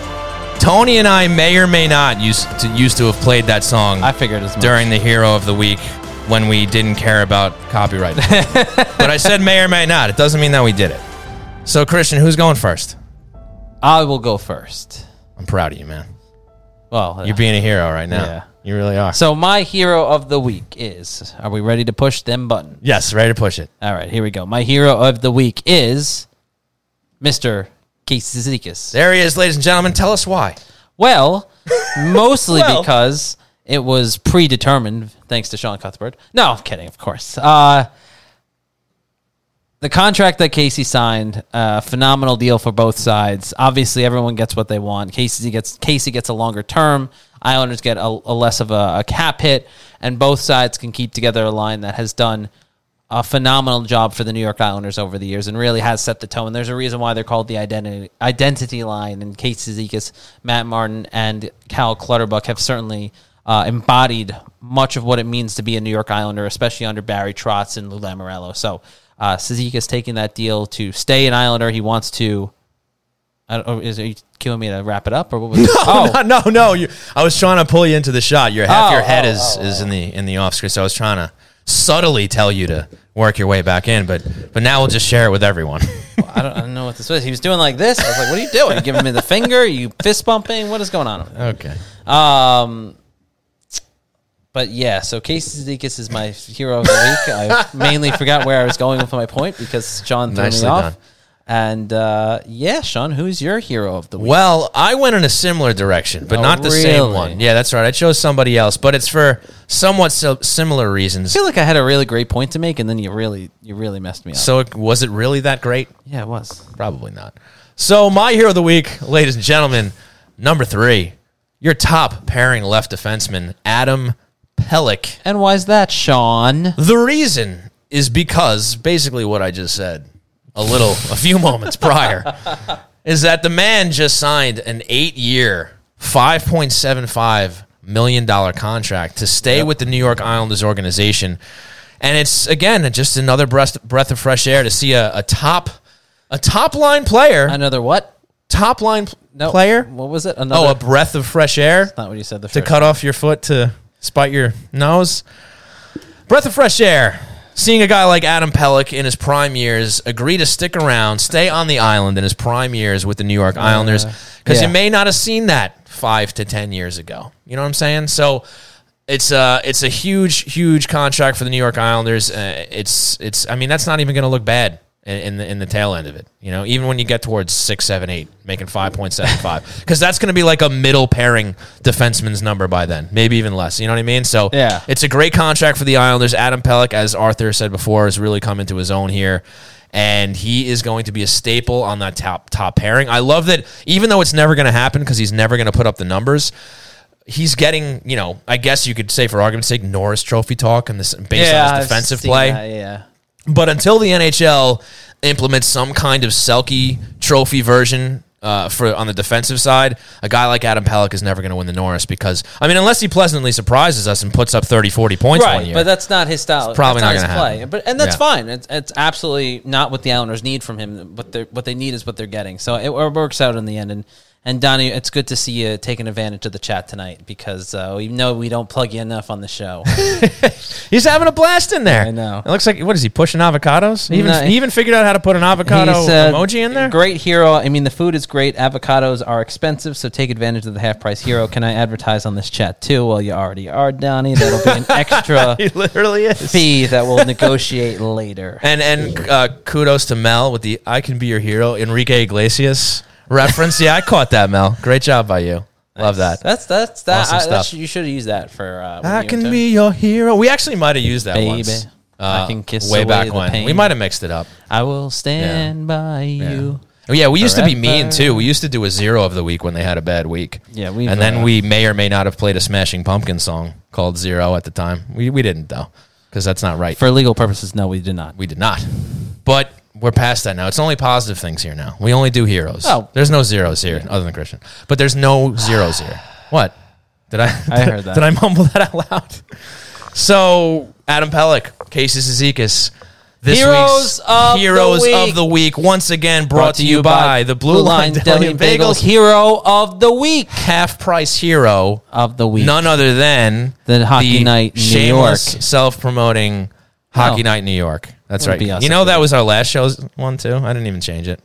Tony and I may or may not used to used to have played that song I figured as much. during the Hero of the Week when we didn't care about copyright. [laughs] but I said may or may not. It doesn't mean that we did it. So, Christian, who's going first? I will go first. I'm proud of you, man. Well, You're being a hero right now. Yeah. You really are. so my hero of the week is. Are we ready to push them button? yes, ready to push it. All right, here we go. My hero of the week is Mr. Casey Cizikas. There he is, ladies and gentlemen. Tell us why. Well, [laughs] mostly Well. because it was predetermined, thanks to Sean Cuthbert. No, I'm kidding, of course. Uh, the contract that Casey signed, uh, phenomenal deal for both sides. Obviously, everyone gets what they want. Casey gets Casey gets a longer term. Islanders get a, a less of a, a cap hit, and both sides can keep together a line that has done a phenomenal job for the New York Islanders over the years and really has set the tone. There's a reason why they're called the identity identity line. And Kate Cizikas, Matt Martin, and Cal Clutterbuck have certainly uh, embodied much of what it means to be a New York Islander, especially under Barry Trotz and Lou Lamoriello. So uh, taking that deal to stay an Islander. He wants to. I don't, oh, is are you killing me to wrap it up or what was [laughs] it? Oh no, no, no! You, I was trying to pull you into the shot. Your half Oh, your head oh, is oh, is in the in the off screen. So I was trying to subtly tell you to work your way back in, but but now we'll just share it with everyone. [laughs] I don't, I don't know what this was. He was doing like this. I was like, "What are you doing? You giving me the finger? you fist bumping? What is going on?" okay. Um, but yeah, so Casey Cizikas is my hero of the week. I mainly forgot where I was going with my point because John threw Nicely me off. done. And uh, yeah, Sean, who's your hero of the week? Well, I went in a similar direction, but Oh, not the same one. Yeah, that's right. I chose somebody else, but it's for somewhat sil- similar reasons. I feel like I had a really great point to make, and then you really, you really messed me up. So it, was it really that great? yeah, it was. Probably not. So my hero of the week, ladies and gentlemen, number three, your top pairing left defenseman, Adam Pelech. And why is that, Sean? The reason is because basically what I just said a little, a few [laughs] moments prior, is that the man just signed an eight-year, five point seven five million dollar contract to stay with the New York Islanders organization, and it's again just another breath breath of fresh air to see a, a top a top line player, Another what? top line No player. What was it? Another. Oh, a breath of fresh air not what you said. The to cut off your foot to spite your nose. Breath of fresh air. Seeing a guy like Adam Pelech in his prime years agree to stick around, stay on the island in his prime years with the New York Islanders, because yeah. you may not have seen that five to ten years ago. You know what I'm saying? So it's a it's a huge huge contract for the New York Islanders. Uh, it's it's I mean that's not even going to look bad in, in the in the tail end of it. You know, even when you get towards six, seven, eight, making five point seven five, [laughs] because that's going to be like a middle pairing defenseman's number by then, maybe even less. You know what I mean? So Yeah. it's a great contract for the Islanders. Adam Pelech, as Arthur said before, has really come into his own here. And he is going to be a staple on that top top pairing. I love that, even though it's never going to happen because he's never going to put up the numbers. He's getting, you know, I guess you could say for argument's sake, Norris Trophy talk and this based on his defensive play. that, yeah. But until the NHL implements some kind of Selke Trophy version uh, for on the defensive side, a guy like Adam Pelech is never going to win the Norris because I mean, unless he pleasantly surprises us and puts up 30, 40 points one year. but that's not his style. probably That's not his gonna play. happen. But and that's Yeah. fine. It's, it's absolutely not what the Islanders need from him. What they what they need is what they're getting. So it works out in the end. And and Donnie, it's good to see you taking advantage of the chat tonight because uh, we know we don't plug you enough on the show. [laughs] He's having a blast in there. I know. It looks like what is he pushing avocados? He even, No, he even figured out how to put an avocado uh, emoji in there. Great hero. I mean, the food is great. Avocados are expensive, so take advantage of the half price hero. Can I advertise on this chat too? Well, you already are, Donnie. That'll be an [laughs] extra He literally is. fee that we'll negotiate later. And and uh, kudos to Mel with the "I can be your hero" Enrique Iglesias reference. yeah, I caught that, Mel. Great job by you. Love that. That's that's that. Awesome I, stuff. that's- you should have used that for. Uh, I can be your hero. We actually might have used that Baby, once. Uh, I can kiss way back when. pain. We might have mixed it up. I will stand by you. Oh, yeah, we used to be mean too. We used to do a zero of the week when they had a bad week. Yeah, we've, and then uh, we may or may not have played a Smashing Pumpkin song called Zero at the time. We we didn't though, because that's not right. For legal purposes, no, we did not. we did not. But we're past that now. It's only positive things here now. We only do heroes. Oh. there's no zeros here other than Christian. But there's no zeros here. [sighs] What? Did I? I heard [laughs] that. Did I mumble that out loud? So Adam Pelech, Casey Cizikas. This Heroes week's of the Heroes Week. of the Week once again brought, to you by, the Blue Line Deli and Bagels Hero of the Week. half price hero, Of the week. none other than The Hockey Night New shameless, York. self promoting Hockey Oh. Night New York. That's right. be You know that was our last show's one too. I didn't even change it.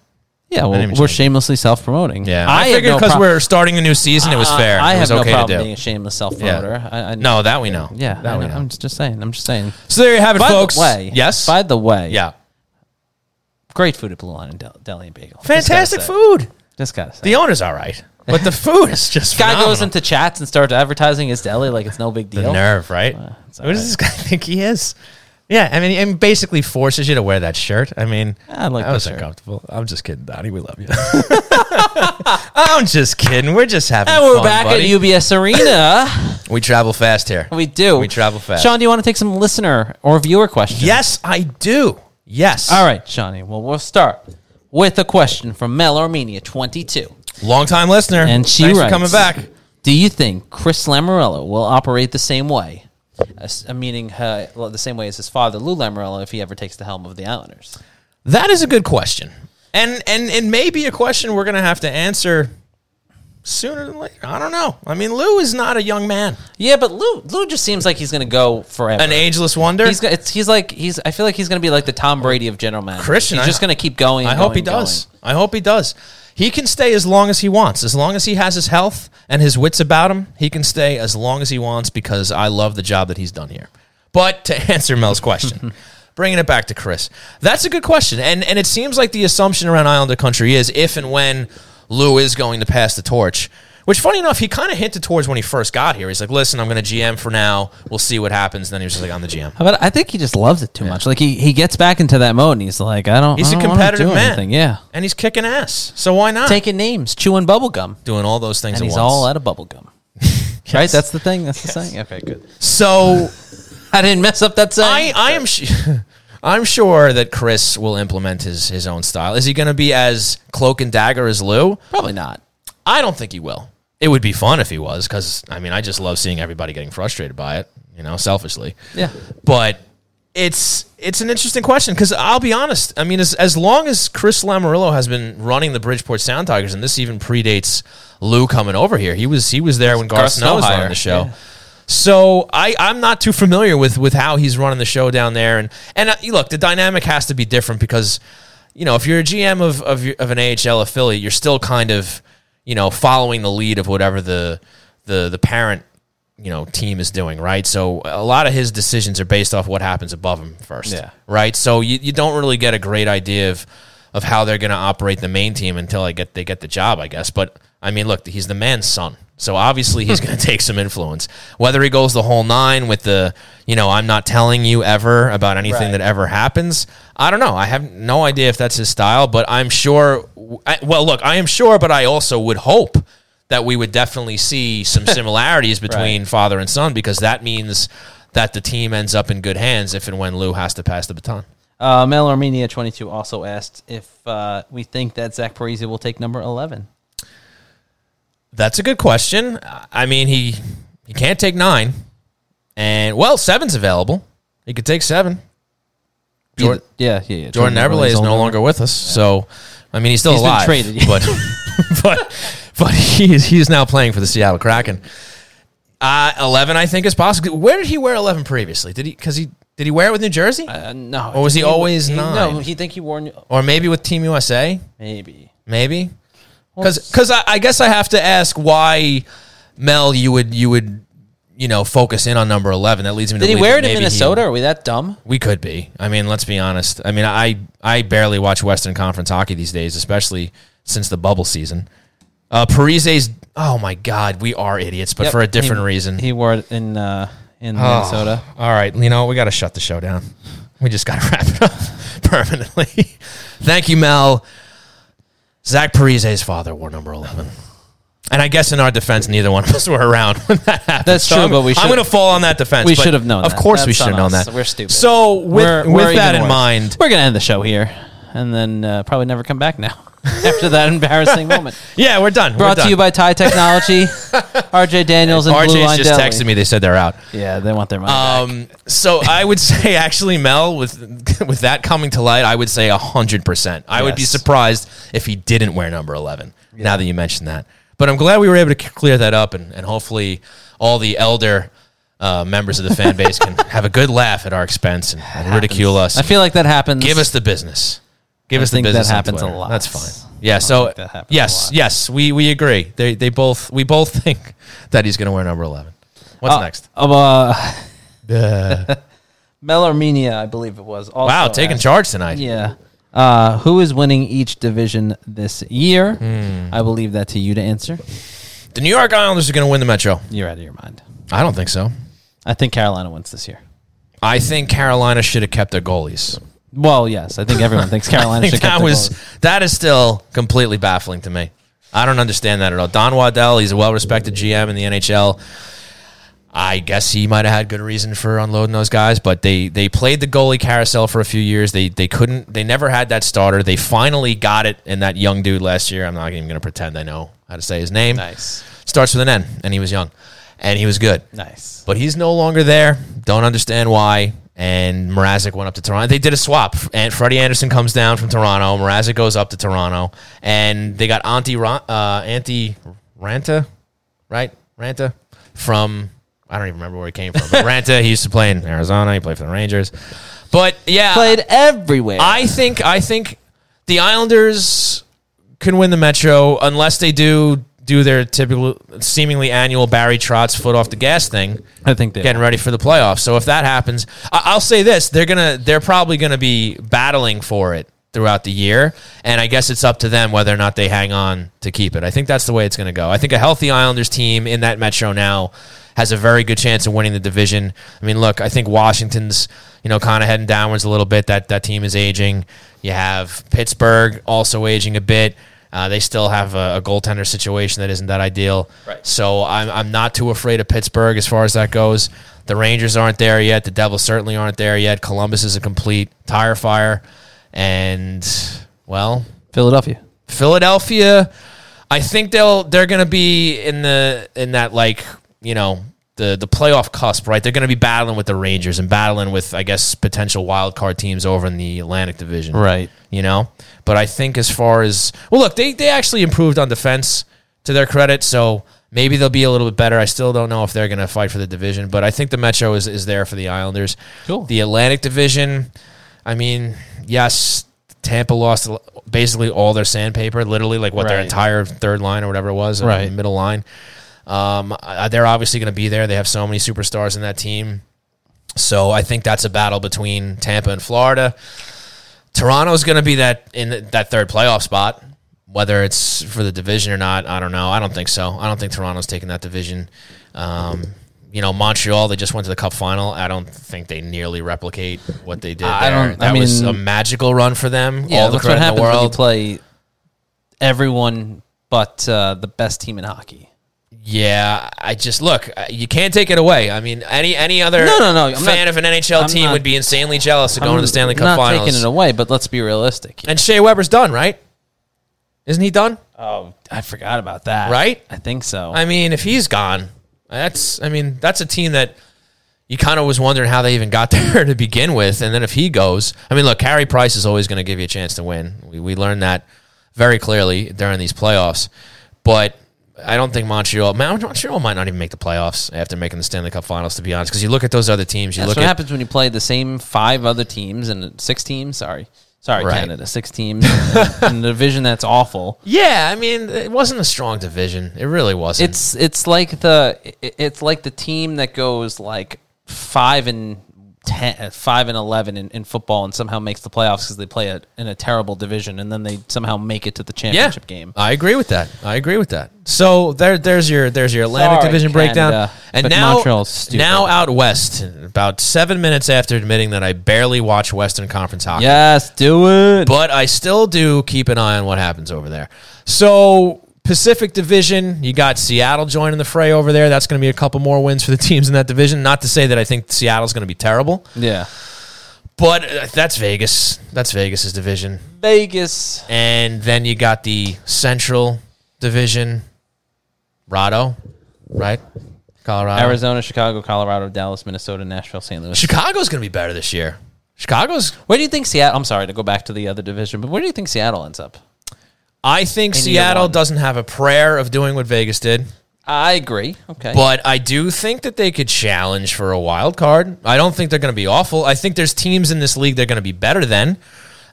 Yeah, well, we're shamelessly self promoting. Yeah, I, have figured no because prob- we're starting a new season, it was I- fair. I, have no okay problem being a shameless self promoter. I, I, No, that we know. Yeah, that I we know. I'm just saying. I'm just saying. So there you have it, By folks. the way, yes. By the way, yeah. great food at Blue Line and Del- Deli and Bagel. Fantastic Just food. Just gotta say. The owner's all right, but the food is just guy goes into chats and starts advertising his deli like it's no big deal. the nerve, right? Uh, it's What does this guy [laughs] think he is? Yeah, I mean, and basically forces you to wear that shirt. I mean, I like that was shirt. uncomfortable. I'm just kidding, Donnie. We love you. [laughs] I'm just kidding. We're just having And we're fun, back buddy. at UBS Arena. [laughs] We travel fast here. we do. We travel fast. Sean, do you want to take some listener or viewer questions? Yes, I do. Yes. All right, Shawnee. Well, we'll start with a question from Mel Armenia, 22. Long time listener. And she Thanks writes, coming back. Do you think Chris Lamoriello will operate the same way, uh, meaning uh, well, the same way as his father, Lou Lamoriello, if he ever takes the helm of the Islanders? That is a good question. And and it may be a question we're going to have to answer sooner than later. I don't know. I mean, Lou is not a young man. Yeah, but Lou, Lou just seems like he's going to go forever. An ageless wonder. He's, it's, he's like he's. I feel like he's going to be like the Tom Brady of general managers. Christian, he's I- just going to keep going. I hope he going, does. I hope he does. He can stay as long as he wants. As long as he has his health and his wits about him, he can stay as long as he wants because I love the job that he's done here. But to [laughs] answer Mel's question, [laughs] bringing it back to Chris, that's a good question. And and it seems like the assumption around Islander country is if and when Lou is going to pass the torch. Which, funny enough, he kind of hinted towards when he first got here. He's like, "Listen, I'm going to GM for now. We'll see what happens." And then he was just like, "I'm the GM." But I think he just loves it too much. Like he, he gets back into that mode and he's like, I don't. He's I a don't wanna competitive man. anything. Yeah, And he's kicking ass. So why not? taking names, chewing bubble gum, doing all those things and at he's once. all out of bubble gum. [laughs] Right? That's the thing. That's the thing. Okay, good. so [laughs] I didn't mess up that saying. I, I am sh- [laughs] I'm sure that Chris will implement his his own style. Is he going to be as cloak and dagger as Lou? Probably not. I don't think he will. It would be fun if he was, because I mean, I just love seeing everybody getting frustrated by it. You know, selfishly. Yeah. But it's it's an interesting question because I'll be honest. I mean, as as long as Chris Lamoriello has been running the Bridgeport Sound Tigers, and this even predates Lou coming over here, he was he was there when Garth Garth Snow was on the show. yeah. So I I'm not too familiar with with how he's running the show down there, and and uh, look, the dynamic has to be different because you know if you're a GM of of, of an AHL affiliate, you're still kind of you know following the lead of whatever the the the parent you know team is doing, right? So a lot of his decisions are based off what happens above him first, Yeah. right? So you, you don't really get a great idea of of how they're going to operate the main team until I get they get the job, I guess. But I mean, look, he's the man's son, so obviously he's [laughs] going to take some influence. Whether he goes the whole nine with the, you know, I'm not telling you ever about anything that ever happens. I don't know. I have no idea if that's his style, but I'm sure. I, well, look, I am sure, but I also would hope that we would definitely see some [laughs] similarities between father and son because that means that the team ends up in good hands if and when Lou has to pass the baton. Uh, Mel Armenia twenty two also asked if uh, we think that Zach Parise will take number eleven. That's a good question. I mean, he he can't take nine, and well, seven's available. He could take seven. Jordan, yeah, yeah, yeah. Jordan Eberle is no longer with us, so I mean, he's still He's alive. traded, yeah. [laughs] but but but he's he's now playing for the Seattle Kraken. Uh, eleven, I think, is possible. Where did he wear eleven previously? Did he because he did he wear it with New Jersey Uh, no, Or was he always he, nine? No, he think he wore New- or maybe with Team USA? maybe. Maybe because I, I guess I have to ask why Mel you would you would you know focus in on number eleven. That leads me. Did to he believe wear that it in maybe he- Minnesota? Are we that dumb? we could be. I mean, let's be honest. I mean, I I barely watch Western Conference hockey these days, especially since the bubble season. Uh, Parise's. Oh my God, we are idiots, but Yep, for a different he- reason. He wore it in uh, in Oh, Minnesota. All right, you know we got to shut the show down. We just got to [laughs] wrap it up permanently. [laughs] Thank you, Mel. Zach Parise's father wore number eleven. And I guess in our defense, neither one of us were around when that happened. That's true, I'm, but we should, I'm going to fall on that defense. We should have known Of that. course, we should have known us. that. We're stupid. So with, We're- with we're that in worse. mind, We're gonna end the show here, and then uh, probably never come back now [laughs] after that embarrassing moment. [laughs] yeah, we're done. Brought we're to you by Tie Technology, [laughs] RJ Daniels, and Blue Line just Deli. texted me. They said they're out. Yeah, they want their money back. Um, so I would say actually, Mel, with with that coming to light, I would say hundred percent. I would be surprised if he didn't wear number eleven. Now that you mentioned that, but I'm glad we were able to clear that up, and, and hopefully all the elder uh, members of the fan base can have a good laugh at our expense and, and ridicule us. I feel like that happens. Give us the business. Give I us the business. that happens a lot. That's fine. Yeah. So that happens a yes, yes, we we agree. They they both we both [laughs] think that he's going to wear number eleven. What's Uh, next? Uh, [laughs] [laughs] Mel Armenia, I believe it was. Also Wow, taking asked- charge tonight. Yeah. Uh, who is winning each division this year? Hmm. I will leave that to you to answer. The New York Islanders are going to win the Metro. You're out of your mind. I don't think so. I think Carolina wins this year. I think Carolina should have kept their goalies. Well, yes, I think everyone thinks [laughs] I Carolina think should keep that their was goalies. that is still completely baffling to me. I don't understand that at all. Don Waddell, he's a well-respected GM in the NHL. I guess he might have had good reason for unloading those guys, but they they played the goalie carousel for a few years. They they couldn't. They never had that starter. They finally got it in that young dude last year. I'm not even going to pretend I know how to say his name. Nice. Starts with an N, and he was young, and he was good. Nice. But he's no longer there. Don't understand why. And Mrazek went up to Toronto. They did a swap. And Freddie Andersen comes down from Toronto. Mrazek goes up to Toronto. And they got Ra- uh, Antti Raanta, right? Raanta from, I don't even remember where he came from. But [laughs] Raanta, he used to play in Arizona. He played for the Rangers. But yeah. Played everywhere. I think I think the Islanders can win the Metro unless they do do their typical seemingly annual Barry Trotz foot off the gas thing I think they're getting ready for the playoffs. So if that happens, I- I'll say this: they're gonna, they're probably gonna be battling for it throughout the year, and I guess it's up to them whether or not they hang on to keep it. I think that's the way it's gonna go. I think a healthy Islanders team in that Metro now has a very good chance of winning the division. I mean, look, I think Washington's you know kind of heading downwards a little bit. That that team is aging. You have Pittsburgh also aging a bit. Uh, they still have a, a goaltender situation that isn't that ideal. Right. So I'm, I'm not too afraid of Pittsburgh as far as that goes. The Rangers aren't there yet. The Devils certainly aren't there yet. Columbus is a complete tire fire. And, well, Philadelphia. Philadelphia, I think they'll they're going to be in the in that like you know the the playoff cusp, right? They're going to be battling with the Rangers and battling with I guess potential wild card teams over in the Atlantic Division, Right. You know, but I think as far as well, look, they they actually improved on defense to their credit, so maybe they'll be a little bit better. I still don't know if they're going to fight for the division, but I think the Metro is is there for the Islanders. Cool. The Atlantic Division, I mean, yes, Tampa lost basically all their sandpaper, literally like what their entire third line or whatever it was, or Right. middle line. Um, they're obviously going to be there. They have so many superstars in that team. So I think that's a battle between Tampa and Florida. Toronto's going to be that in that third playoff spot. Whether it's for the division or not, I don't know. I don't think so. I don't think Toronto's taking that division. Um, you know, Montreal, they just went to the Cup final. I don't think they nearly replicate what they did. I there. don't- That I was a magical run for them. Yeah, All the that's what credit in happens the when you world. play everyone but uh, the best team in hockey. Yeah, I just look. uh, You can't take it away. I mean, any any other No, no, no, I'm fan not- of an NHL I'm team not- would be insanely jealous of going I'm to the Stanley Cup not Finals. taking it away, but let's be realistic. And Shea Weber's done, right? Isn't he done? Oh, I forgot about that. Right? I think so. I mean, if he's gone, that's I mean, that's a team that you kind of was wondering how they even got [laughs] there to begin with. And then if he goes, I mean, look, Carey Price is always going to give you a chance to win. We, we learned that very clearly during these playoffs. But I don't think Montreal, man, Montreal might not even make the playoffs after making the Stanley Cup Finals. To be honest, because you look at those other teams, you That's look what at happens when you play the same five other teams and six teams. Sorry, sorry, Right. Canada, six teams in a [laughs] division that's awful. yeah. I mean, it wasn't a strong division. It really wasn't. It's it's like the it's like the team that goes like five and ten, uh, five and eleven in, in football and somehow makes the playoffs because they play a, in a terrible division and then they somehow make it to the championship game. I agree with that. I agree with that. So there, there's your there's your Atlantic Sorry, Division breakdown. And now, now out west, about seven minutes after admitting that I barely watch Western Conference hockey, Yes, do it. but I still do keep an eye on what happens over there. So Pacific Division, you got Seattle joining the fray over there. That's going to be a couple more wins for the teams in that division. Not to say that I think Seattle's going to be terrible, yeah, but uh, that's Vegas. That's Vegas's division. Vegas. And then you got the Central Division, Rado, right? Colorado. Arizona, Chicago, Colorado, Dallas, Minnesota, Nashville, St. Louis. Chicago's going to be better this year. Chicago's, Where do you think Seattle? I'm sorry to go back to the other division, but where do you think Seattle ends up? I think Seattle doesn't have a prayer of doing what Vegas did, I agree. Okay, but I do think that they could challenge for a wild card. I don't think they're going to be awful. I think there's teams in this league that are going to be better than.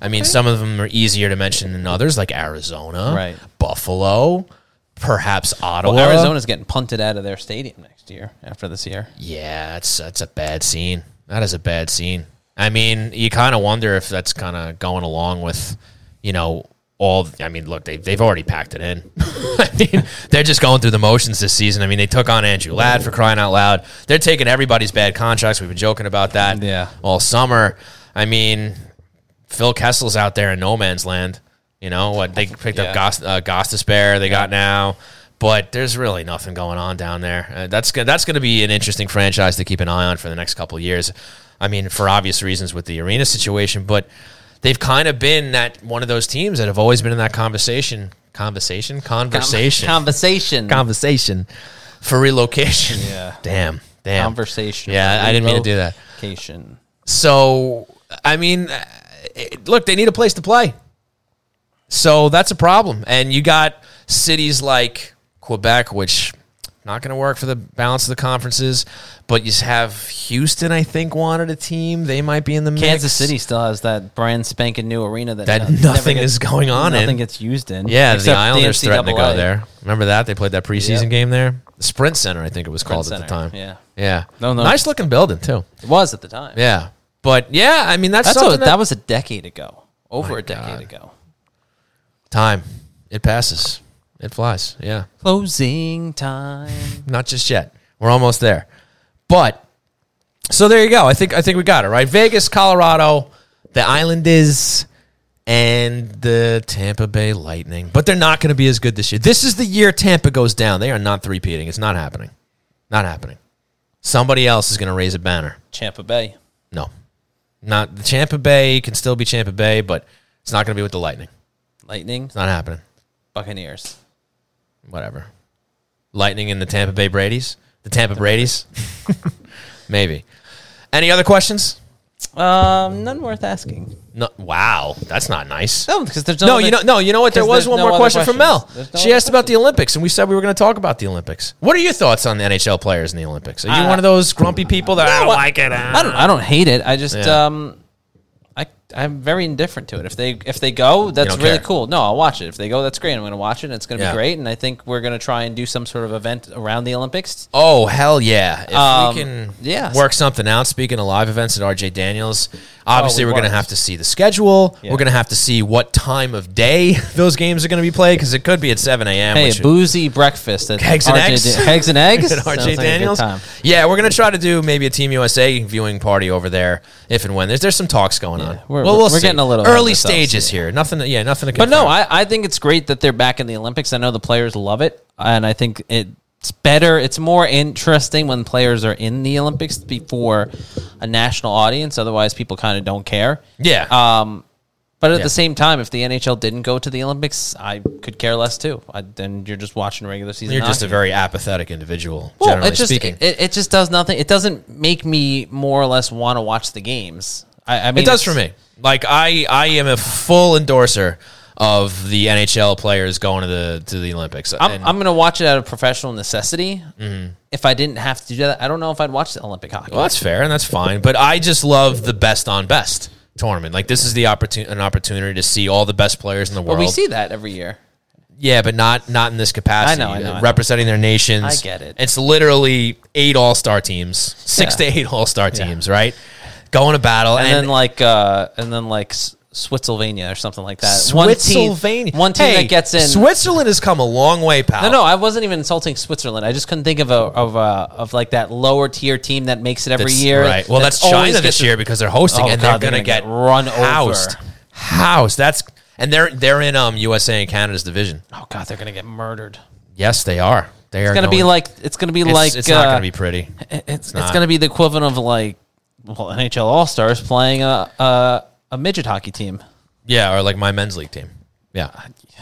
I mean, some of them are easier to mention than others, like Arizona, Right. Buffalo, perhaps Ottawa. well, Arizona's getting punted out of their stadium next year after this year. Yeah, that's that's a bad scene. That is a bad scene. I mean, you kind of wonder if that's kind of going along with, you know, all. I mean, look, they they've already packed it in. [laughs] I mean, they're just going through the motions this season. I mean, they took on Andrew Ladd for crying out loud. They're taking everybody's bad contracts. We've been joking about that Yeah. all summer. I mean, Phil Kessel's out there in no man's land. You know what? They picked Yeah. up Goss, uh, Gostisbehere. They got now, but there's really nothing going on down there. Uh, that's that's going to be an interesting franchise to keep an eye on for the next couple of years. I mean, for obvious reasons with the arena situation, but they've kind of been that one of those teams that have always been in that conversation, conversation, conversation, Conversation. conversation for relocation. Yeah. Damn. Damn. Conversation. Yeah, I didn't mean to do that. Relocation. So, I mean, it- look, they need a place to play. So that's a problem. And you got cities like Quebec, which not going to work for the balance of the conferences, but you have Houston, I think, wanted a team. They might be in the mix. Kansas City still has that brand spanking new arena that, That no- nothing gets- is going on in. Nothing gets used in. Yeah, the Islanders threatened to go there. Remember that? They played that preseason Yep. game there. The Sprint Center, I think it was called Sprint at the time. Yeah. Yeah. No, no. Nice looking building, too. It was at the time. Yeah. But yeah, I mean, that's, That's something a, that, that was a decade ago. Over My a decade God. ago. time. It passes. It flies. Yeah. Closing time. [laughs] Not just yet. We're almost there. But so there you go. I think I think we got it right. Vegas, Colorado, the Islanders, and the Tampa Bay Lightning. But they're not going to be as good this year. This is the year Tampa goes down. They are not three-peating. It's not happening. Not happening. Somebody else is going to raise a banner. Champa Bay. No, not the Tampa Bay can still be Tampa Bay, but it's not going to be with the Lightning. Lightning. It's not happening. Buccaneers. Whatever. Lightning and the Tampa Bay Brady's. The Tampa Brady's. [laughs] Maybe. Any other questions? Um, none worth asking. No. Wow, that's not nice. No, because there's No, you know, no, you know what? There was one no more other question from Mel. no she other asked about the Olympics, and we said we were going to talk about the Olympics. What are your thoughts on the NHL players in the Olympics? Are you I- one of those grumpy people that I don't like it? I don't. I don't hate it. I just Yeah. um, I I'm very indifferent to it. If they if they go, that's really care. cool. No, I'll watch it. If they go, that's great. I'm going to watch it. and It's going to Yeah. be great. And I think we're going to try and do some sort of event around the Olympics. Oh hell yeah! If Um, we can yeah. work something out. Speaking of live events at RJ Daniels, obviously Oh, we we're going to have to see the schedule. Yeah. We're going to have to see what time of day [laughs] those games are going to be played because it could be at seven a.m. Hey, boozy breakfast at Eggs and RJ eggs? Da- eggs and eggs. [laughs] at Sounds RJ like good Daniels. time. Yeah, we're gonna try to do maybe a Team USA viewing party over there if and when there's there's some talks going on. We're- well, we'll we're getting a little early stages here. Nothing. Yeah, nothing to. But no. I, I think it's great that they're back in the Olympics. I know the players love it, and I think it's better. It's more interesting when players are in the Olympics before a national audience. Otherwise, people kind of don't care. yeah. Um, but at Yeah. the same time, if the NHL didn't go to the Olympics, I could care less too. I, then you're just watching regular season. You're just a very apathetic individual, well. generally It just speaking. it, it just does nothing. It doesn't make me more or less want to watch the games. I, I mean, it does for me. Like I, I am a full endorser of the NHL players going to the to the Olympics. I'm, And- I'm going to watch it out of professional necessity. Mm-hmm. If I didn't have to do that, I don't know if I'd watch the Olympic hockey. Well, that's fair and that's fine. But I just love the best on best tournament. Like this is the opportunity, an opportunity to see all the best players in the world. we see that every year. yeah, but not not in this capacity. I know, I know, I know. Representing their nations. I get it. It's literally eight All Star teams, six Yeah. to eight All Star teams, right? Going to battle, And, and, then like uh, and then like Switzerland or something like that. One team, Switzerland. one team Hey, that gets in. Switzerland has come a long way, pal. no, no, I wasn't even insulting Switzerland. I just couldn't think of a of a of like that lower tier team that makes it every That's- year. Right. Well, that's always China this year because they're hosting, Oh, and God, they're they're going to get get run housed. over. Housed. That's and they're they're in um USA and Canada's division. Oh god, they're gonna get murdered. Yes, they are. They are It's gonna be like it's gonna be It's, like it's not uh, going to be pretty. It- It's it's, going to be the equivalent of like well NHL All Stars playing a, a a midget hockey team. Yeah, or like my men's league team. Yeah.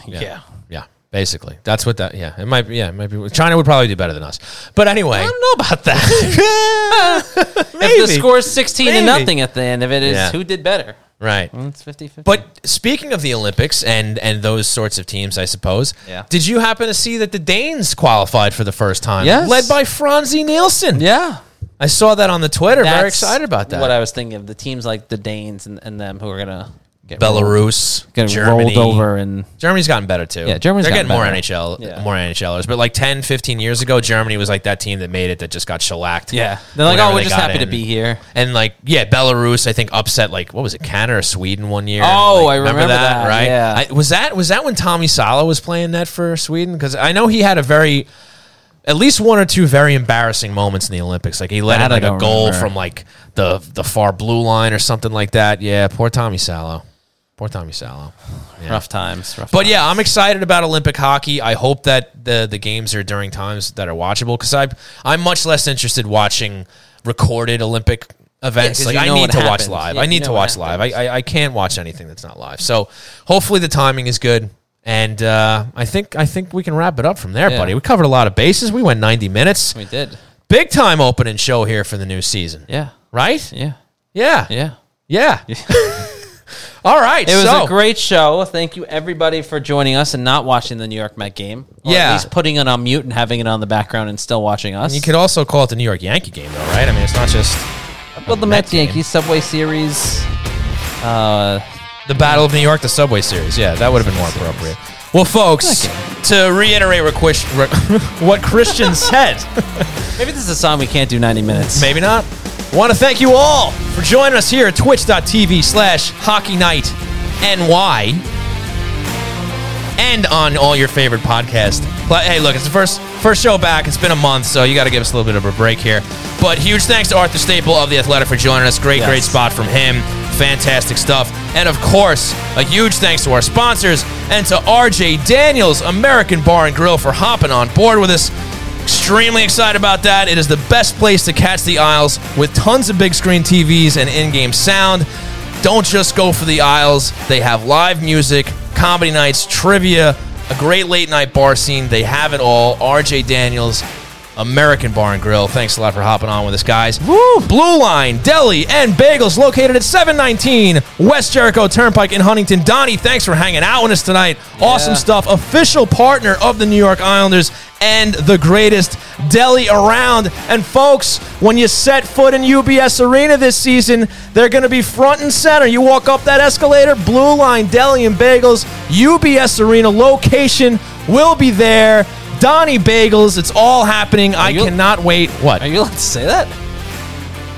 Yeah. Yeah. Basically, that's what that. Yeah, it might. be Yeah, it might be. China would probably do better than us. But anyway, I don't know about that. [laughs] [laughs] if the score score's sixteen to nothing at the end of it, is Yeah. who did better? right. It's 50-50. But speaking of the Olympics and and those sorts of teams, I suppose. Yeah. Did you happen to see that the Danes qualified for the first time? Yes. Led by Frans Nielsen. yeah, I saw that on the Twitter. Very excited about that. What I was thinking of the teams like the Danes and, and them who are gonna get Belarus, rolled, get Germany. rolled over and Germany's gotten better too. Yeah, Germany's They're getting more better. NHL, Yeah. more NHLers. But like 10, 15 years ago, Germany was like that team that made it that just got shellacked. yeah, they're like, oh, we're just happy to be here. And like, yeah, Belarus, I think upset like what was it, Canada or Sweden one year? Oh, Like, I remember that, right? yeah. I, was that was that when Tommy Salo was playing net for Sweden? Because I know he had a very, at least one or two very embarrassing moments in the Olympics. Like he let That in I like a don't goal remember. from like the the far blue line or something like that. Yeah, poor Tommy Salo. Poor Tommy Salo. Yeah. Rough times. Rough But times. yeah, I'm excited about Olympic hockey. I hope that the the games are during times that are watchable because I I'm much less interested watching recorded Olympic events. 'cause like you I know need what to watch happens. live. Yeah, I you need know to what watch live. I, happens. I I can't watch anything that's not live. So hopefully the timing is good. And uh, I think I think we can wrap it up from there, Yeah. buddy. We covered a lot of bases. We went 90 minutes. we did. Big time opening show here for the new season. Yeah, Right? yeah, Yeah. yeah. Yeah. [laughs] [laughs] All right. It was so, a great show. Thank you everybody for joining us and not watching the New York Met game. Yeah. at least putting it on mute and having it on the background and still watching us. You could also call it the New York Yankee game, though, right? I mean, it's not just well, the Met Mets game. Yankees Subway Series. Uh, the Battle of New York, the Subway Series. Yeah, that would have been more appropriate. Well, folks, to reiterate [laughs] what, Christian said, maybe this is a song we can't do 90 minutes. maybe not. Want to thank you all for joining us here at twitch.tv slash hockey night NY and on all your favorite podcast. But hey, look, it's the first first show back. It's been a month, so you got to give us a little bit of a break here. But huge thanks to Arthur Staple of The Athletic for joining us. Great, Yes. great spot from him. Fantastic stuff. And of course, a huge thanks to our sponsors and to RJ Daniels, American Bar and Grill, for hopping on board with us. Extremely excited about that. It is the best place to catch the Isles with tons of big screen TVs and in game sound. Don't just go for the Isles. They have live music, comedy nights, trivia, a great late night bar scene. They have it all. RJ Daniels, American Bar and Grill. Thanks a lot for hopping on with us, guys. Woo! Blue Line Deli and Bagels located at 719 West Jericho Turnpike in Huntington. Donnie, thanks for hanging out with us tonight. Awesome stuff. Official partner of the New York Islanders and the greatest deli around. And folks, when you set foot in UBS Arena this season, they're going to be front and center. You walk up that escalator, Blue Line Deli and Bagels, UBS Arena location will be there. Donnie Bagels, it's all happening. I you- cannot wait. What? Are you allowed to say that?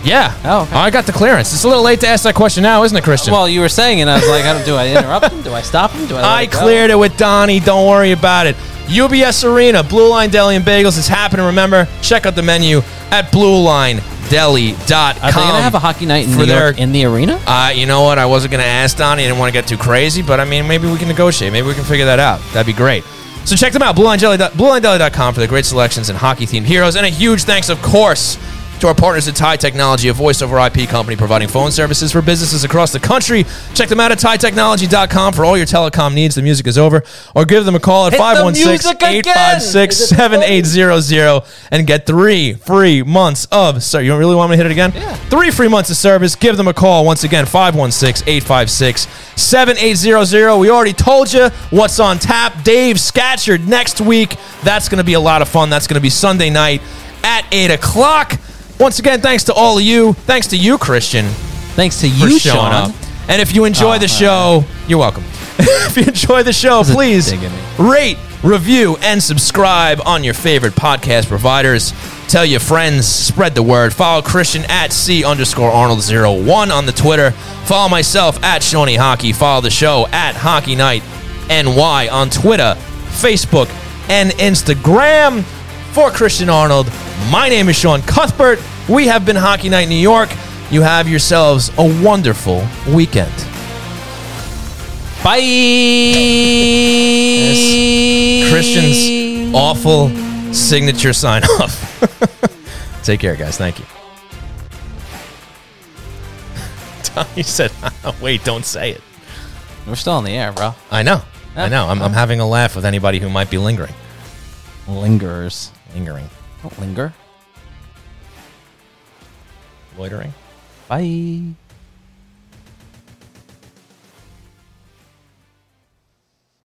Yeah. Oh, okay. I got the clearance. It's a little late to ask that question now, isn't it, Christian? Well, you were saying, and I was like, I don't, do I interrupt him? Do I stop him? Do I? I it cleared it with Donnie. Don't worry about it. UBS Arena, Blue Line Deli and Bagels is happening. Remember, check out the menu at bluelinedeli.com. Are they gonna have a hockey night in New their- York in the arena? Uh, you know what? I wasn't going to ask Donnie. I didn't want to get too crazy, but I mean, maybe we can negotiate. Maybe we can figure that out. That'd be great. So check them out, BlueLineDeli, BlueLineDeli.com for the great selections and hockey-themed heroes. And a huge thanks, of course, to our partners at Tie Technology, a voice over IP company providing phone services for businesses across the country. Check them out at TieTechnology.com for all your telecom needs. The music is over. Or give them a call at Hit 516 music again. 856 Is it funny? 7800 and get three free months of. Sorry, you don't really want me to hit it again? Yeah. Three free months of service. Give them a call. Once again, 516 856 7800. We already told you what's on tap. Dave Scatchard next week. That's going to be a lot of fun. That's going to be Sunday night at 8 o'clock. Once again, thanks to all of you. Thanks to you, Christian Thanks to you, showing Sean. up. And if you enjoy Oh, the show, you're welcome. [laughs] if you enjoy the show, please dig at me. rate, review, and subscribe on your favorite podcast providers. Tell your friends, spread the word. Follow Christian at C underscore Arnold 01 on the Twitter. Follow myself at Shawnee Hockey. Follow the show at Hockey Night NY on Twitter, Facebook, and Instagram. For Christian Arnold, my name is Sean Cuthbert. We have been Hockey Night New York. You have yourselves a wonderful weekend. Bye. Christian's awful signature sign off. [laughs] Take care, guys. Thank you. [laughs] Tommy said, [laughs] wait, don't say it. We're still on the air, bro. I know. I know. I'm, I'm having a laugh with anybody who might be lingering. Lingers. Lingering. Don't linger. Loitering. Bye.